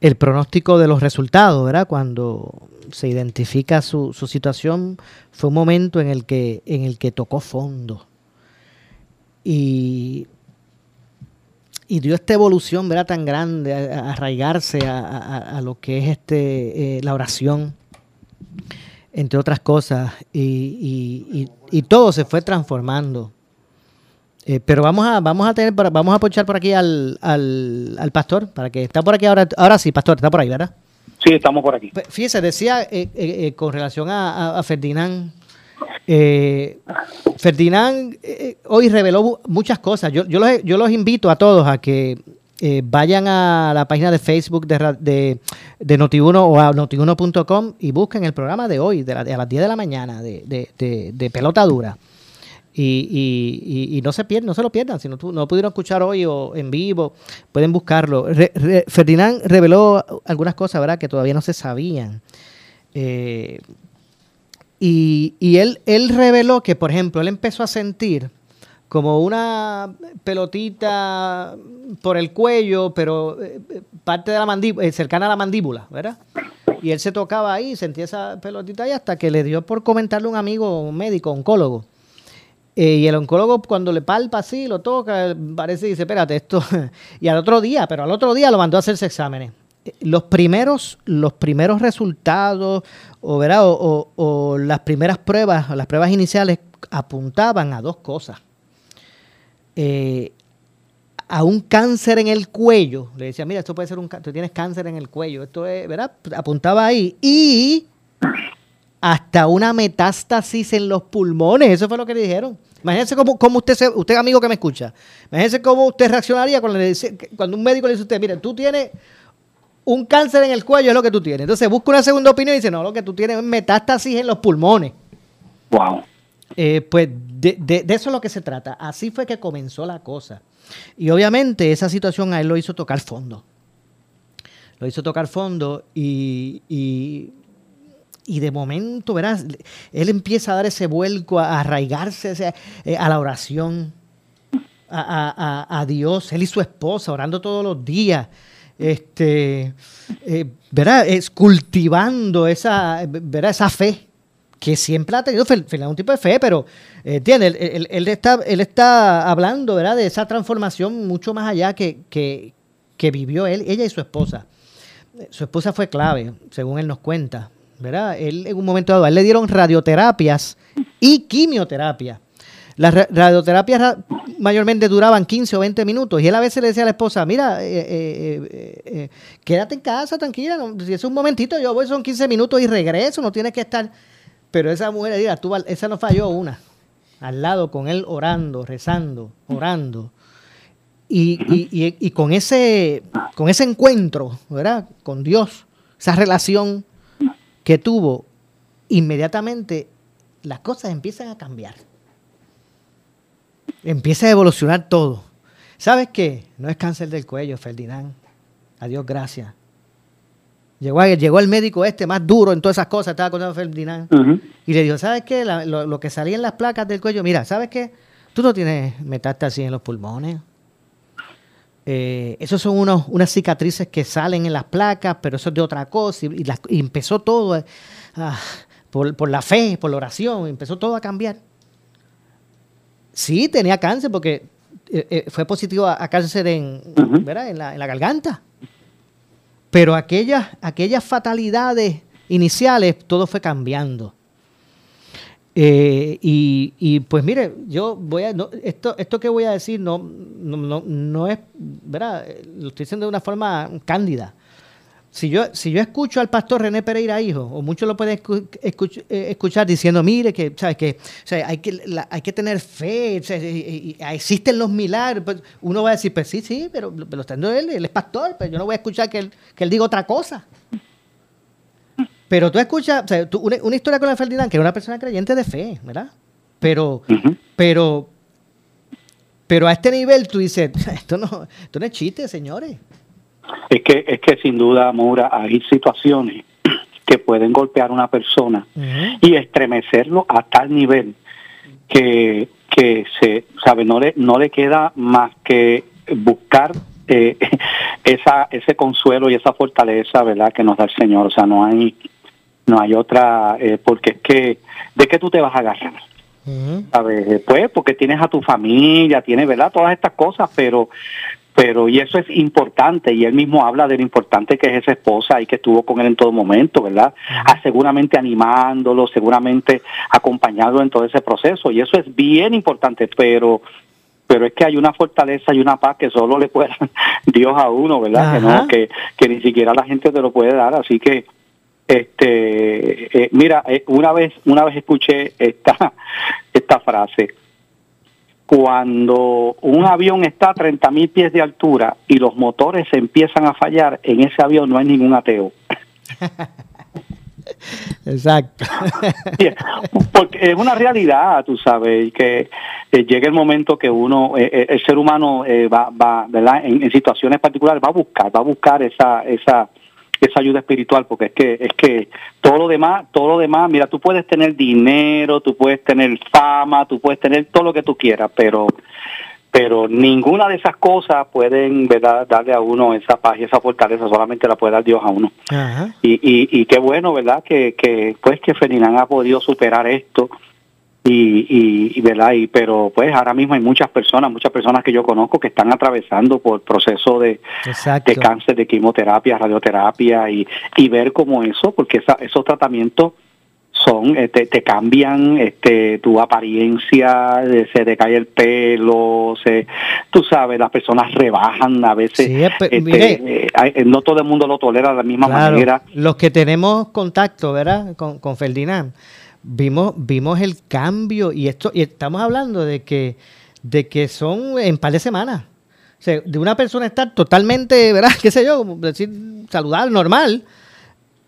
[SPEAKER 3] el pronóstico de los resultados, ¿verdad? Cuando se identifica su, su situación, fue un momento en el que, en el que tocó fondo. Y, y dio esta evolución, ¿verdad? Tan grande, a, arraigarse a, a- lo que es este eh, la oración, entre otras cosas. Y- y- y todo se fue transformando. Eh, pero vamos a, vamos a tener, vamos a pochar por aquí al, al, al pastor, para que está por aquí ahora, ahora sí, pastor, está por ahí, ¿verdad?
[SPEAKER 4] Sí, estamos por aquí.
[SPEAKER 3] Pues, Fíjese, decía eh, eh, eh, con relación a, a- a Ferdinand, eh, Ferdinand hoy reveló mu- muchas cosas. Yo, yo, los, yo los invito a todos a que eh, vayan a la página de Facebook de, de, de Notiuno o a notiuno.com y busquen el programa de hoy, de, la- a las 10 de la mañana, de- de pelota dura. Y, y- y- y no se lo pierdan. Si no, pudieron escuchar hoy o en vivo, pueden buscarlo. Ferdinand reveló algunas cosas, ¿verdad?, que todavía no se sabían. Eh, y él, reveló que, por ejemplo, él empezó a sentir como una pelotita por el cuello, pero eh, eh, parte de la mandíbula, cercana a la mandíbula, ¿verdad? Y él se tocaba ahí, sentía esa pelotita ahí hasta que le dio por comentarle a un amigo, un médico, oncólogo. Eh, y el oncólogo cuando le palpa así, lo toca, parece y dice, espérate, esto... y al otro día, pero al otro día lo mandó a hacerse exámenes. Eh, Los primeros, los primeros resultados o, ¿verdad? o, las primeras pruebas, las pruebas iniciales apuntaban a dos cosas. Eh, a un cáncer en el cuello. Le decía, mira, esto puede ser un cáncer, tú tienes cáncer en el cuello. Esto es, ¿verdad? Apuntaba ahí. Y hasta una metástasis en los pulmones. Eso fue lo que le dijeron. Imagínense cómo, cómo usted, se, usted amigo que me escucha, imagínense cómo usted reaccionaría cuando, le dice- cuando un médico le dice a usted, mira, tú tienes un cáncer en el cuello, es lo que tú tienes. Entonces busca una segunda opinión y dice, no, lo que tú tienes es metástasis en los pulmones.
[SPEAKER 4] Wow.
[SPEAKER 3] Eh, pues de, de- de eso es lo que se trata. Así fue que comenzó la cosa. Y obviamente esa situación a él lo hizo tocar fondo. Lo hizo tocar fondo y, y, y de momento, verás, él empieza a dar ese vuelco, a arraigarse eh, a la oración, a, a- a- Dios, él y su esposa orando todos los días. Este, eh, ¿verdad? Es cultivando esa, esa fe que siempre ha tenido un tipo de fe, pero eh, entiende, él, él- él está, él está hablando, ¿verdad? De esa transformación mucho más allá que, que, que vivió él, ella y su esposa. Su esposa fue clave, según él nos cuenta, ¿verdad? Él en un momento dado, a él le dieron radioterapias y quimioterapia. Las ra- radioterapias ra- mayormente duraban 15 o 20 minutos y él a veces le decía a la esposa, mira, eh, eh, eh, quédate en casa, tranquila, si es un momentito, yo voy, son 15 minutos y regreso, no tienes que estar... Pero esa mujer, mira, tú, esa no falló una, al lado con él orando, rezando, orando. Y, y- y- y con, ese, con ese encuentro, ¿verdad? Con Dios, esa relación que tuvo, inmediatamente las cosas empiezan a cambiar. Empieza a evolucionar todo. ¿Sabes qué? No es cáncer del cuello, Ferdinand. Adiós, gracias. Llegó, llegó el médico este más duro en todas esas cosas, estaba contando Ferdinand. Y le dijo, ¿sabes qué? La- lo, lo que salía en las placas del cuello, mira, ¿sabes qué? Tú no tienes metástasis en los pulmones. Eh, esos son unos, unas cicatrices que salen en las placas, pero eso es de otra cosa. Y, y y empezó todo eh, ah, por, por la fe, por la oración, empezó todo a cambiar. Sí, tenía cáncer porque eh, eh, fue positivo a, a cáncer en, ¿verdad? en, la, en la garganta. Pero aquellas, aquellas fatalidades iniciales, todo fue cambiando. Eh, y, pues mire, yo voy a, no, esto, esto que voy a decir no, no, no, no es, ¿verdad? Lo estoy diciendo de una forma cándida. Si yo, si yo escucho al pastor René Pereira, hijo, o muchos lo pueden eh, escuchar diciendo, mire, que, ¿sabes? que hay, que hay que tener fe, y- y- existen los milagros. Pues uno va a decir, pues sí, sí, pero lo está diciendo él, él es pastor, pero yo no voy a escuchar que que él diga otra cosa. Pero tú escuchas, o sea, tú- una, una historia con la Ferdinand, que era una persona creyente de fe, ¿verdad? Pero, pero, pero a este nivel tú dices, esto no, esto no es chiste, señores.
[SPEAKER 4] Es que, es que sin duda, Maura, hay situaciones que pueden golpear a una persona y estremecerlo a tal nivel que, que se, sabe, no le, no le queda más que buscar eh, esa, ese consuelo y esa fortaleza, ¿verdad? Que nos da el Señor. O sea, no hay, no hay otra, eh, porque es que, ¿de qué tú te vas a agarrar? ¿Sabes? Pues porque tienes a tu familia, tienes, ¿verdad? Todas estas cosas, pero pero y eso es importante y él mismo habla de lo importante que es esa esposa y que estuvo con él en todo momento, ¿verdad? Ah, seguramente animándolo, seguramente acompañándolo en todo ese proceso y eso es bien importante, pero pero es que hay una fortaleza y una paz que solo le puede dar Dios a uno, ¿verdad? Que, no, que, que ni siquiera la gente te lo puede dar, así que este eh, mira eh, una vez una vez escuché esta esta frase cuando un avión está a 30 mil pies de altura y los motores empiezan a fallar, en ese avión no hay ningún ateo.
[SPEAKER 3] Exacto.
[SPEAKER 4] Porque es una realidad, tú sabes, que eh, llega el momento que uno, el ser humano eh, va, va ¿verdad? En, en situaciones particulares va a buscar, va a buscar esa, esa, esa ayuda espiritual, porque es que es que todo lo demás, todo lo demás, mira, tú puedes tener dinero, tú puedes tener fama, tú puedes tener todo lo que tú quieras, pero pero ninguna de esas cosas pueden ¿verdad? darle a uno esa paz y esa fortaleza, solamente la puede dar Dios a uno.
[SPEAKER 3] Ajá.
[SPEAKER 4] Y, y, y qué bueno, ¿verdad? Que, que pues que Ferdinand ha podido superar esto y, y, y, verdad y pero pues ahora mismo hay muchas personas muchas personas que yo conozco que están atravesando por proceso de, de cáncer de quimioterapia radioterapia y, y ver como eso porque esa, esos tratamientos son eh, te, cambian este tu apariencia se te cae el pelo se tú sabes las personas rebajan a veces
[SPEAKER 3] Sí,
[SPEAKER 4] este,
[SPEAKER 3] mire.
[SPEAKER 4] eh, no todo el mundo lo tolera de la misma
[SPEAKER 3] Claro,
[SPEAKER 4] manera
[SPEAKER 3] los que tenemos contacto, ¿verdad? Con, con Ferdinand, vimos, vimos el cambio y esto, y estamos hablando de que, de que son en par de semanas. O sea, de una persona estar totalmente, ¿verdad? ¿Qué sé yo? Como decir, saludable, normal,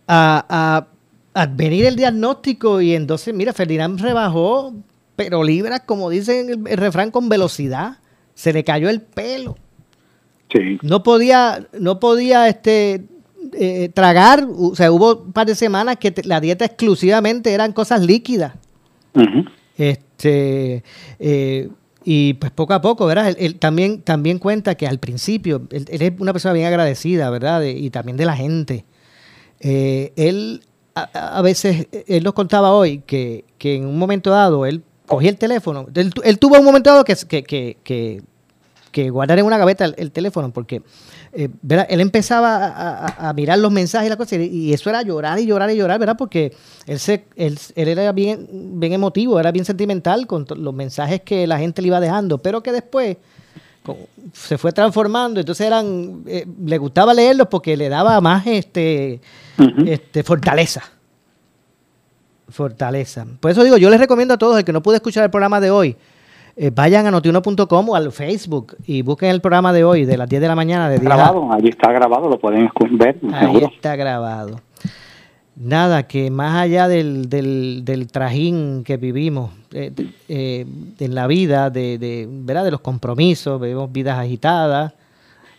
[SPEAKER 3] a, a- a venir el diagnóstico y entonces, mira, Ferdinand rebajó, pero libras, como dicen el, el refrán, con velocidad. Se le cayó el pelo.
[SPEAKER 4] sí
[SPEAKER 3] No podía, no podía este eh, tragar, o sea, hubo un par de semanas que te- la dieta exclusivamente eran cosas líquidas. Este eh, y pues poco a poco, ¿verdad? Él, él también, también cuenta que al principio, él, él es una persona bien agradecida, ¿verdad? De- y también de la gente. Eh, él a, veces, él nos contaba hoy que, que en un momento dado él cogía el teléfono. Él, tu- él tuvo un momento dado que, que, que, que, guardar en una gaveta el, el teléfono porque eh, él empezaba a, a- a mirar los mensajes y las cosas y, y eso era llorar y llorar y llorar, ¿verdad? Porque él, se, él, él era bien, bien emotivo, era bien sentimental con los mensajes que la gente le iba dejando, pero que después con- se fue transformando, entonces eran, eh, le gustaba leerlos porque le daba más este, este fortaleza. Fortaleza. Por eso digo, yo les recomiendo a todos, el que no pude escuchar el programa de hoy, eh, vayan a notiuno.com o al Facebook y busquen el programa de hoy, de las 10 de la mañana. De 10 a-
[SPEAKER 4] grabado allí está grabado lo pueden ver
[SPEAKER 3] Ahí
[SPEAKER 4] seguro
[SPEAKER 3] está grabado. Nada, que más allá del, del, del trajín que vivimos eh, eh, en la vida, de, de, ¿verdad? de los compromisos, vivimos vidas agitadas,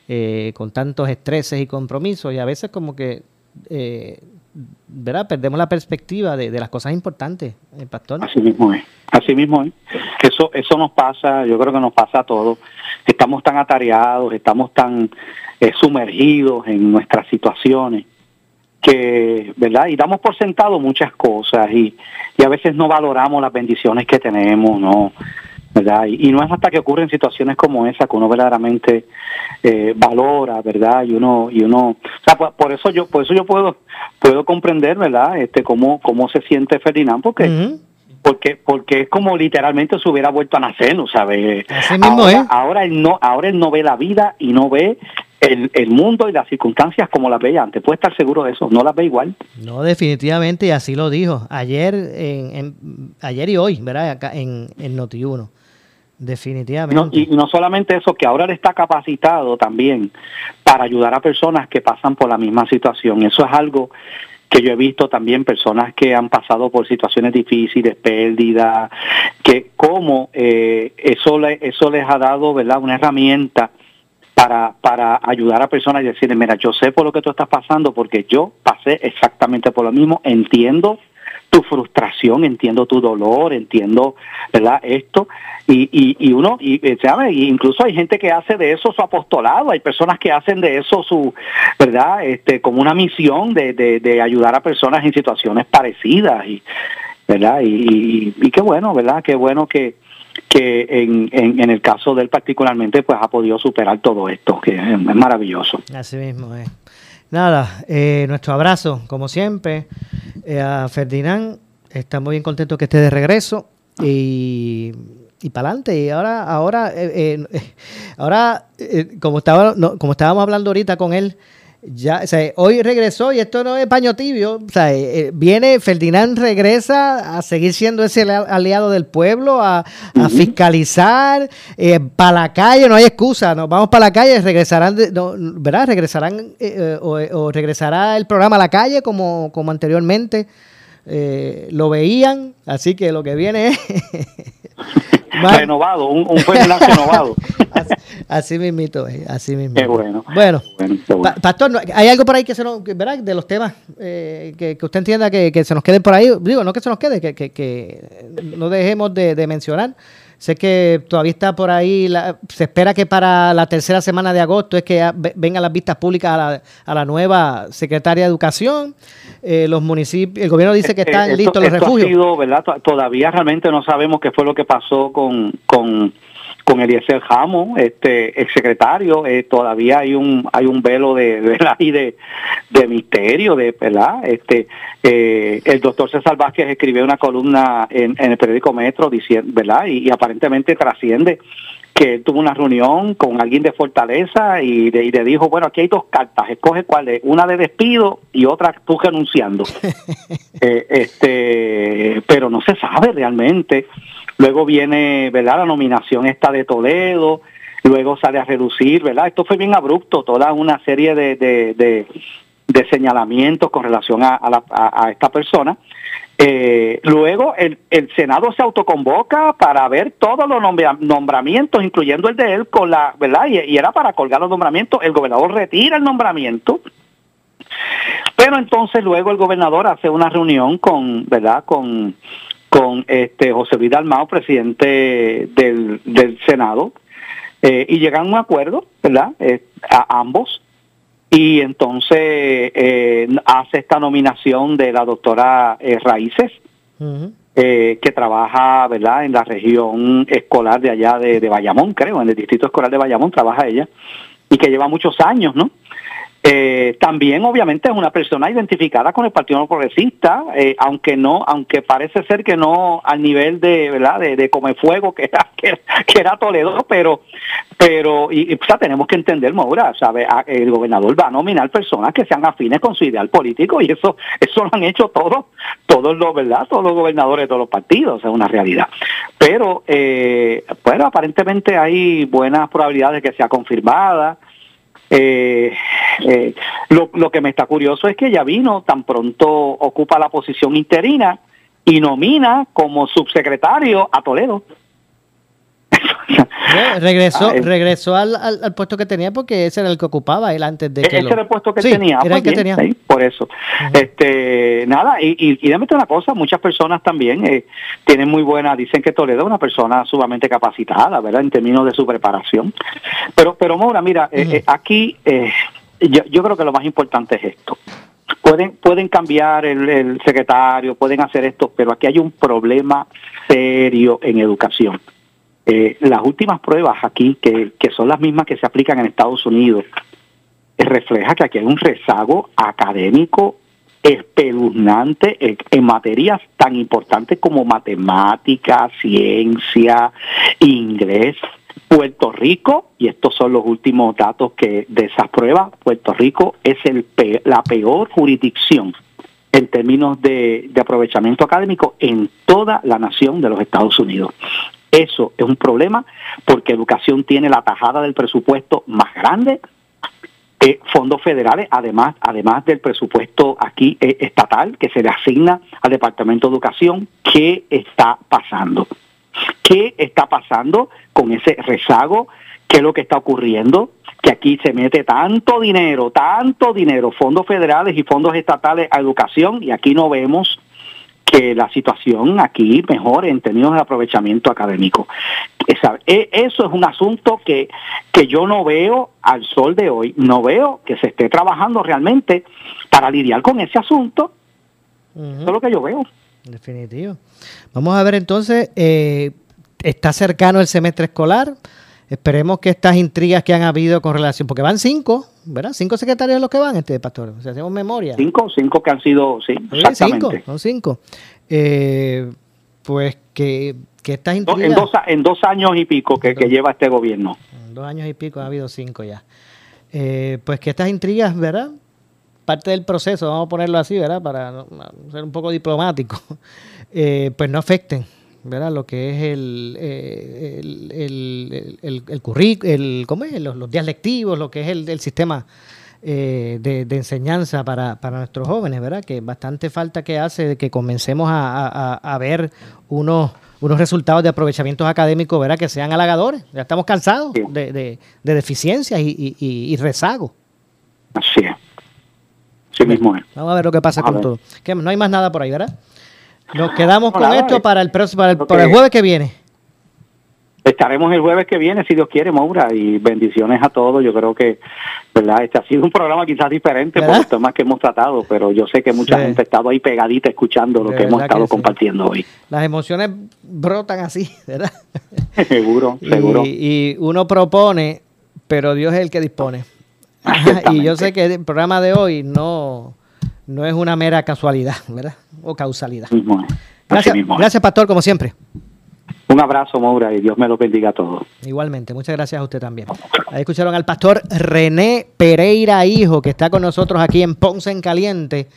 [SPEAKER 3] eh, con tantos estreses y compromisos, y a veces como que eh, ¿verdad? perdemos la perspectiva de, las cosas importantes, eh, pastor.
[SPEAKER 4] Así mismo es, así mismo es. Eso, eso nos pasa, yo creo que nos pasa a todos. Estamos tan atareados, estamos tan eh, sumergidos en nuestras situaciones que, ¿verdad? Y damos por sentado muchas cosas y, y a veces no valoramos las bendiciones que tenemos, ¿no? ¿Verdad? Y, y no es hasta que ocurren situaciones como esa que uno verdaderamente eh, valora, ¿verdad? Y uno y uno, o sea, por, por eso yo por eso yo puedo puedo comprender, ¿verdad? Este cómo cómo se siente Ferdinand porque porque porque es como literalmente se hubiera vuelto a nacer, ¿no sabes?
[SPEAKER 3] Así mismo
[SPEAKER 4] ahora, ahora él no ahora él no ve la vida y no ve el, el mundo y las circunstancias como las veía antes. Puede estar seguro de eso, no las ve igual.
[SPEAKER 3] No, definitivamente, y así lo dijo. Ayer, en, en- ayer y hoy, ¿verdad? Acá en, en Noti1. Definitivamente.
[SPEAKER 4] Y no solamente eso, que ahora él está capacitado también para ayudar a personas que pasan por la misma situación. Eso es algo que yo he visto también personas que han pasado por situaciones difíciles, pérdida, que como eh, eso le, eso les ha dado, ¿verdad? Una herramienta para para ayudar a personas y decirles, mira, yo sé por lo que tú estás pasando porque yo pasé exactamente por lo mismo, entiendo tu frustración, entiendo tu dolor, entiendo, ¿verdad? Esto y, y, y uno, y, eh, ¿sabe? Incluso hay gente que hace de eso su apostolado, hay personas que hacen de eso su, ¿verdad? Este, como una misión de, de, ayudar a personas en situaciones parecidas y, ¿verdad? Y, y, qué bueno, ¿verdad? Qué bueno que que en, en, en el caso de él particularmente pues ha podido superar todo esto, que es, es maravilloso.
[SPEAKER 3] Así mismo es. Nada, eh, nuestro abrazo, como siempre, eh, a Ferdinand. Estamos bien contentos que esté de regreso y, y para adelante. Y ahora, ahora, eh, eh, ahora eh, como, estaba, no, como estábamos hablando ahorita con él, ya, o sea, hoy regresó y esto no es paño tibio. O sea, eh, viene, Ferdinand regresa a seguir siendo ese aliado del pueblo, a, a fiscalizar, para la calle, no hay excusa, nos vamos para la calle, regresarán, de- no, ¿verdad? Regresarán eh, eh, o, o regresará el programa a la calle como, como anteriormente eh, lo veían, así que lo que viene es
[SPEAKER 4] renovado, un, un Ferdinand renovado.
[SPEAKER 3] Así mismito, es, así mismo.
[SPEAKER 4] Qué bueno.
[SPEAKER 3] Bueno,
[SPEAKER 4] Bueno, qué bueno.
[SPEAKER 3] Pa- Pastor, ¿no- ¿hay algo por ahí que se nos, ¿verdad? De los temas eh, que, que usted entienda que, que se nos queden por ahí? Digo, no que se nos quede, que, que, que no dejemos de, de mencionar. Sé que todavía está por ahí, la- se espera que para la tercera semana de agosto es que vengan las vistas públicas a la, a la nueva secretaria de Educación. Eh, los municipios, el gobierno dice que
[SPEAKER 4] Eh,
[SPEAKER 3] están
[SPEAKER 4] esto-
[SPEAKER 3] listos los
[SPEAKER 4] esto ha
[SPEAKER 3] refugios.
[SPEAKER 4] sido, ¿verdad? To- Todavía realmente no sabemos qué fue lo que pasó con, con, con Eliezer Jamo, este exsecretario. Eh, todavía hay un hay un velo de, ¿verdad? y de, de misterio, de verdad. Este eh, el doctor César Vázquez escribió una columna en, en el periódico Metro diciendo, ¿verdad? Y, y aparentemente trasciende que él tuvo una reunión con alguien de Fortaleza y, le- y le dijo, bueno, aquí hay dos cartas, escoge cuál es, una de despido y otra tú renunciando. Eh, este, pero no se sabe realmente. Luego viene, ¿verdad? La nominación esta de Toledo, luego sale a reducir, ¿verdad? Esto fue bien abrupto, toda una serie de, de, de- señalamientos con relación a, a esta persona. Eh, luego el, el Senado se autoconvoca para ver todos los nombra- nombramientos, incluyendo el de él, con la, ¿verdad? Y, y era para colgar los nombramientos. El gobernador retira el nombramiento. Pero entonces luego el gobernador hace una reunión con, ¿verdad? Con, con este José Luis Dalmao, presidente del, del Senado, eh, y llegan a un acuerdo, ¿verdad? Eh, a ambos. Y entonces eh, hace esta nominación de la doctora eh, Raíces, que trabaja, ¿verdad?, en la región escolar de allá de, de Bayamón, creo, en el distrito escolar de Bayamón trabaja ella, y que lleva muchos años, ¿no? Eh, también, obviamente, es una persona identificada con el Partido Progresista, eh, aunque no, aunque parece ser que no al nivel de, ¿verdad?, de, de Come Fuego que era, que, era Toledo, pero, pero, y, y, tenemos que entender, Maura, ¿sabe? A- El gobernador va a nominar personas que sean afines con su ideal político y eso, eso lo han hecho todos, todos los, ¿verdad?, todos los gobernadores de todos los partidos, es una realidad. Pero, eh, bueno, aparentemente hay buenas probabilidades de que sea confirmada. Eh, eh, lo, lo que me está curioso es que ella vino, tan pronto ocupa la posición interina y nomina como subsecretario a Toledo.
[SPEAKER 3] No, regresó
[SPEAKER 4] Ah,
[SPEAKER 3] regresó al, al- al puesto que tenía porque ese era el que ocupaba él antes de que
[SPEAKER 4] Ese
[SPEAKER 3] lo-
[SPEAKER 4] era el puesto que
[SPEAKER 3] Sí,
[SPEAKER 4] tenía.
[SPEAKER 3] era
[SPEAKER 4] pues
[SPEAKER 3] el que
[SPEAKER 4] bien,
[SPEAKER 3] tenía.
[SPEAKER 4] sí, por eso. Este, nada, y, y, y déjame una cosa, muchas personas también eh, tienen muy buena, dicen que Toledo es una persona sumamente capacitada, ¿verdad? En términos de su preparación. Pero, pero Maura, mira, eh, eh, aquí eh, yo, yo creo que lo más importante es esto. Pueden, pueden cambiar el, el secretario, pueden hacer esto, pero aquí hay un problema serio en educación. Eh, las últimas pruebas aquí, que, son las mismas que se aplican en Estados Unidos, eh, refleja que aquí hay un rezago académico espeluznante en, materias tan importantes como matemática, ciencia, inglés. Puerto Rico, y estos son los últimos datos que de esas pruebas, Puerto Rico es la peor jurisdicción en términos de aprovechamiento académico en toda la nación de los Estados Unidos. Eso es un problema porque educación tiene la tajada del presupuesto más grande, eh, fondos federales, además, además del presupuesto aquí eh, estatal que se le asigna al Departamento de Educación. ¿Qué está pasando? ¿Qué está pasando con ese rezago? ¿Qué es lo que está ocurriendo? Que aquí se mete tanto dinero, tanto dinero, fondos federales y fondos estatales a educación y aquí no vemos que la situación aquí mejore en términos de aprovechamiento académico. Esa- e- Eso es un asunto que, que yo no veo al sol de hoy, no veo que se esté trabajando realmente para lidiar con ese asunto. Eso es lo que yo veo.
[SPEAKER 3] Definitivo. Vamos a ver entonces, eh, está cercano el semestre escolar. Esperemos que estas intrigas que han habido con relación, porque van cinco, ¿verdad? Cinco secretarios los que van, este pastor. Si hacemos memoria.
[SPEAKER 4] Cinco, cinco que han sido, sí,
[SPEAKER 3] Sí,
[SPEAKER 4] exactamente.
[SPEAKER 3] cinco, son cinco. Eh, pues que, que estas intrigas.
[SPEAKER 4] En dos, en dos años y pico que, que lleva este gobierno.
[SPEAKER 3] En dos años y pico ha habido cinco ya. Eh, pues que estas intrigas, ¿verdad? Parte del proceso, vamos a ponerlo así, ¿verdad? Para ser un poco diplomático, eh, pues no afecten, ¿verdad? Lo que es el, eh, el, el, el, el ¿cómo es? Los, los días lectivos, lo que es el, el sistema eh, de, de enseñanza para, para nuestros jóvenes, ¿verdad? Que bastante falta que hace de que comencemos a, a- a ver unos, unos resultados de aprovechamientos académicos, ¿verdad? Que sean halagadores. Ya estamos cansados de, de, de deficiencias y, y, y- rezago.
[SPEAKER 4] Así es. Sí mismo es.
[SPEAKER 3] Vamos a ver lo que pasa
[SPEAKER 4] Vamos
[SPEAKER 3] con todo. Que no hay más nada por ahí, ¿verdad? Nos quedamos con esto para el próximo, para el, para jueves que viene.
[SPEAKER 4] Estaremos el jueves que viene, si Dios quiere, Maura, y bendiciones a todos. Yo creo que, ¿verdad? Este ha sido un programa quizás diferente por los temas que hemos tratado, pero yo sé que mucha
[SPEAKER 3] Sí.
[SPEAKER 4] gente ha estado ahí pegadita escuchando lo
[SPEAKER 3] De
[SPEAKER 4] que hemos estado
[SPEAKER 3] que sí.
[SPEAKER 4] compartiendo hoy.
[SPEAKER 3] Las emociones brotan así, ¿verdad?
[SPEAKER 4] seguro, seguro.
[SPEAKER 3] Y, y uno propone, pero Dios es el que dispone. Y yo sé que el programa de hoy no, no es una mera casualidad, ¿verdad? O causalidad. Gracias, gracias Pastor, como siempre.
[SPEAKER 4] Un abrazo, Maura, y Dios me lo bendiga a todos.
[SPEAKER 3] Igualmente, muchas gracias a usted también. Ahí escucharon al pastor René Pereira Hijo, que está con nosotros aquí en Ponce en Caliente,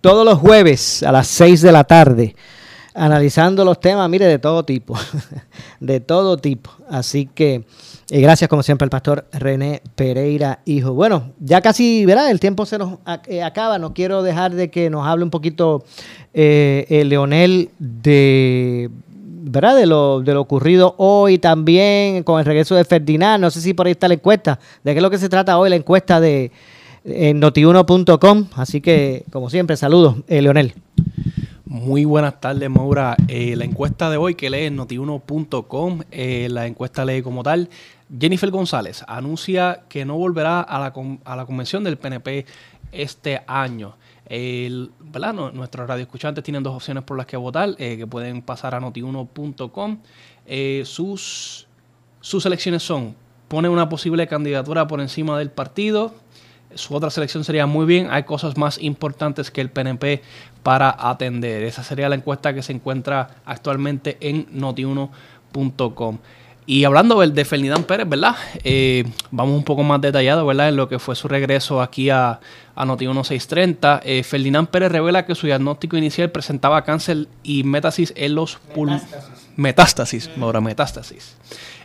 [SPEAKER 3] todos los jueves a las 6 de la tarde, analizando los temas, mire, de todo tipo, de todo tipo. Así que eh, gracias como siempre al pastor René Pereira Hijo. Bueno, ya casi, ¿verdad? El tiempo se nos eh, acaba, no quiero dejar de que nos hable un poquito eh, el Leonel de ¿verdad? De lo, de lo ocurrido hoy también con el regreso de Ferdinand. No sé si por ahí está la encuesta. ¿De qué es lo que se trata hoy la encuesta de en notiuno.com? Así que, como siempre, saludos, eh, Leonel.
[SPEAKER 14] Muy buenas tardes, Maura. Eh, la encuesta de hoy que lee en notiuno.com, eh, la encuesta lee como tal, Jennifer González anuncia que no volverá a la, a la convención del PNP este año. El, ¿verdad? Nu- Nuestros radioescuchantes tienen dos opciones por las que votar, eh, que pueden pasar a notiuno.com. Eh, sus, sus elecciones son, pone una posible candidatura por encima del partido, su otra selección sería muy bien. Hay cosas más importantes que el PNP para atender. Esa sería la encuesta que se encuentra actualmente en notiuno.com. Y hablando del- de Ferdinand Pérez, ¿verdad? Eh, vamos un poco más detallado, ¿verdad? En lo que fue su regreso aquí a, a Noti1 630. Eh, Ferdinand Pérez revela que su diagnóstico inicial presentaba cáncer y metástasis en los pulmones. Metástasis, ahora metástasis.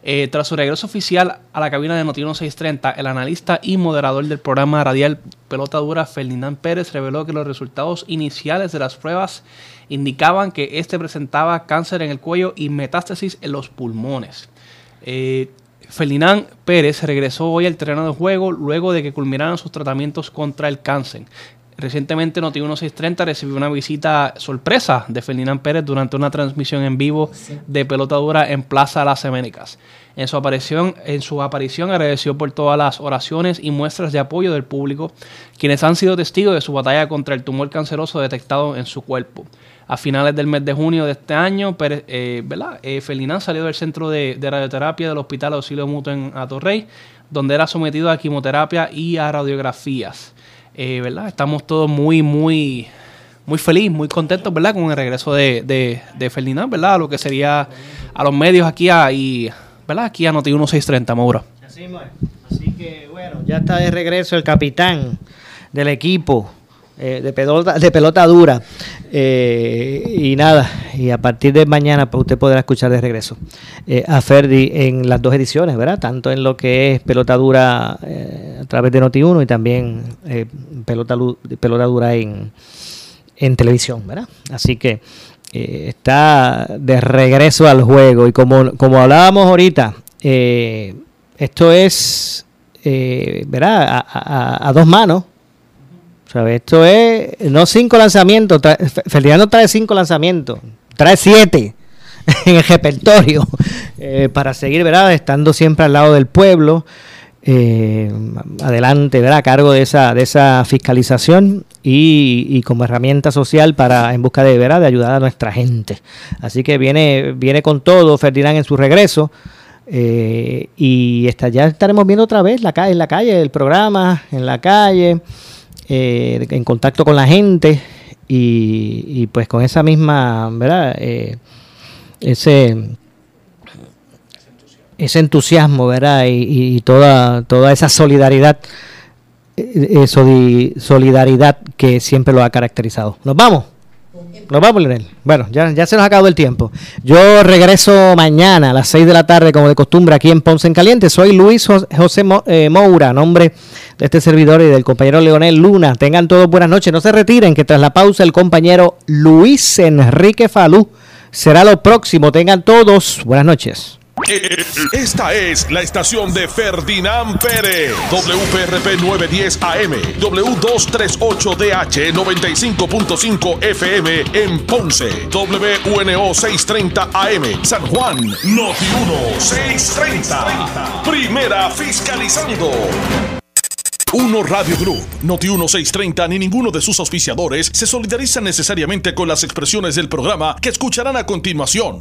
[SPEAKER 14] Eh, tras su regreso oficial a la cabina de Noti1 630, el analista y moderador del programa radial Pelota Dura, Ferdinand Pérez, reveló que los resultados iniciales de las pruebas indicaban que este presentaba cáncer en el cuello y metástasis en los pulmones. Eh, Ferdinand Pérez regresó hoy al terreno de juego luego de que culminaran sus tratamientos contra el cáncer. Recientemente Noti1 630 recibió una visita sorpresa de Ferdinand Pérez durante una transmisión en vivo de pelota dura en Plaza Las Américas. En su aparición, en su aparición agradeció por todas las oraciones y muestras de apoyo del público, quienes han sido testigos de su batalla contra el tumor canceroso detectado en su cuerpo. A finales del mes de junio de este año, Pérez- eh, ¿verdad? Eh, salió del centro de, radioterapia del Hospital Auxilio Mutuo en Atorrey, donde era sometido a quimioterapia y a radiografías. Eh, ¿verdad? Estamos todos muy, muy, muy felices, muy contentos, ¿verdad? Con el regreso de, de, Ferdinand, ¿verdad? A lo que sería a los medios aquí a, y, ¿verdad? Aquí a Noti 1630, Maura.
[SPEAKER 3] Así Así que bueno, ya está de regreso el capitán del equipo eh, de, pelota, de pelota dura. Eh, y nada, y a partir de mañana pues, usted podrá escuchar de regreso eh, a Ferdi en las dos ediciones, ¿verdad? Tanto en lo que es pelota dura a través de Noti1 y también pelota, pelota dura en, en televisión, ¿verdad? Así que está de regreso al juego y como, como hablábamos ahorita, esto es, ¿verdad? A dos manos. Esto es no cinco lanzamientos. trae- Fe- Ferdinand no trae cinco lanzamientos, trae siete en el repertorio eh, para seguir, ¿verdad? Estando siempre al lado del pueblo, eh, adelante, ¿verdad? A cargo de esa, de esa fiscalización y, como herramienta social para en busca de, ¿verdad? De ayudar a nuestra gente. Así que viene, viene con todo Ferdinand en su regreso. eh, y está, ya estaremos viendo otra vez la en la calle, el programa, en la calle eh, en contacto con la gente y, pues con esa misma, ¿verdad? Eh, ese ese entusiasmo, ¿verdad? Y, y toda toda esa solidaridad eh, eh, soli- solidaridad que siempre lo ha caracterizado. Nos vamos. Nos vamos, Leonel. Bueno, ya, se nos ha acabado el tiempo. Yo regreso mañana a las 6 de la tarde, como de costumbre, aquí en Ponce en Caliente. Soy Luis Jos- José eh, Moura, nombre de este servidor y del compañero Leonel Luna. Tengan todos buenas noches. No se retiren, que tras la pausa el compañero Luis Enrique Falú será lo próximo. Tengan todos buenas noches.
[SPEAKER 2] Esta es la estación de Ferdinand Pérez, WPRP 910 AM, W238DH 95.5 FM en Ponce, WNO 630 AM, San Juan, Noti 1 630. Primera fiscalizando. Uno Radio Group, Noti 1630 ni ninguno de sus auspiciadores se solidarizan necesariamente con las expresiones del programa que escucharán a continuación.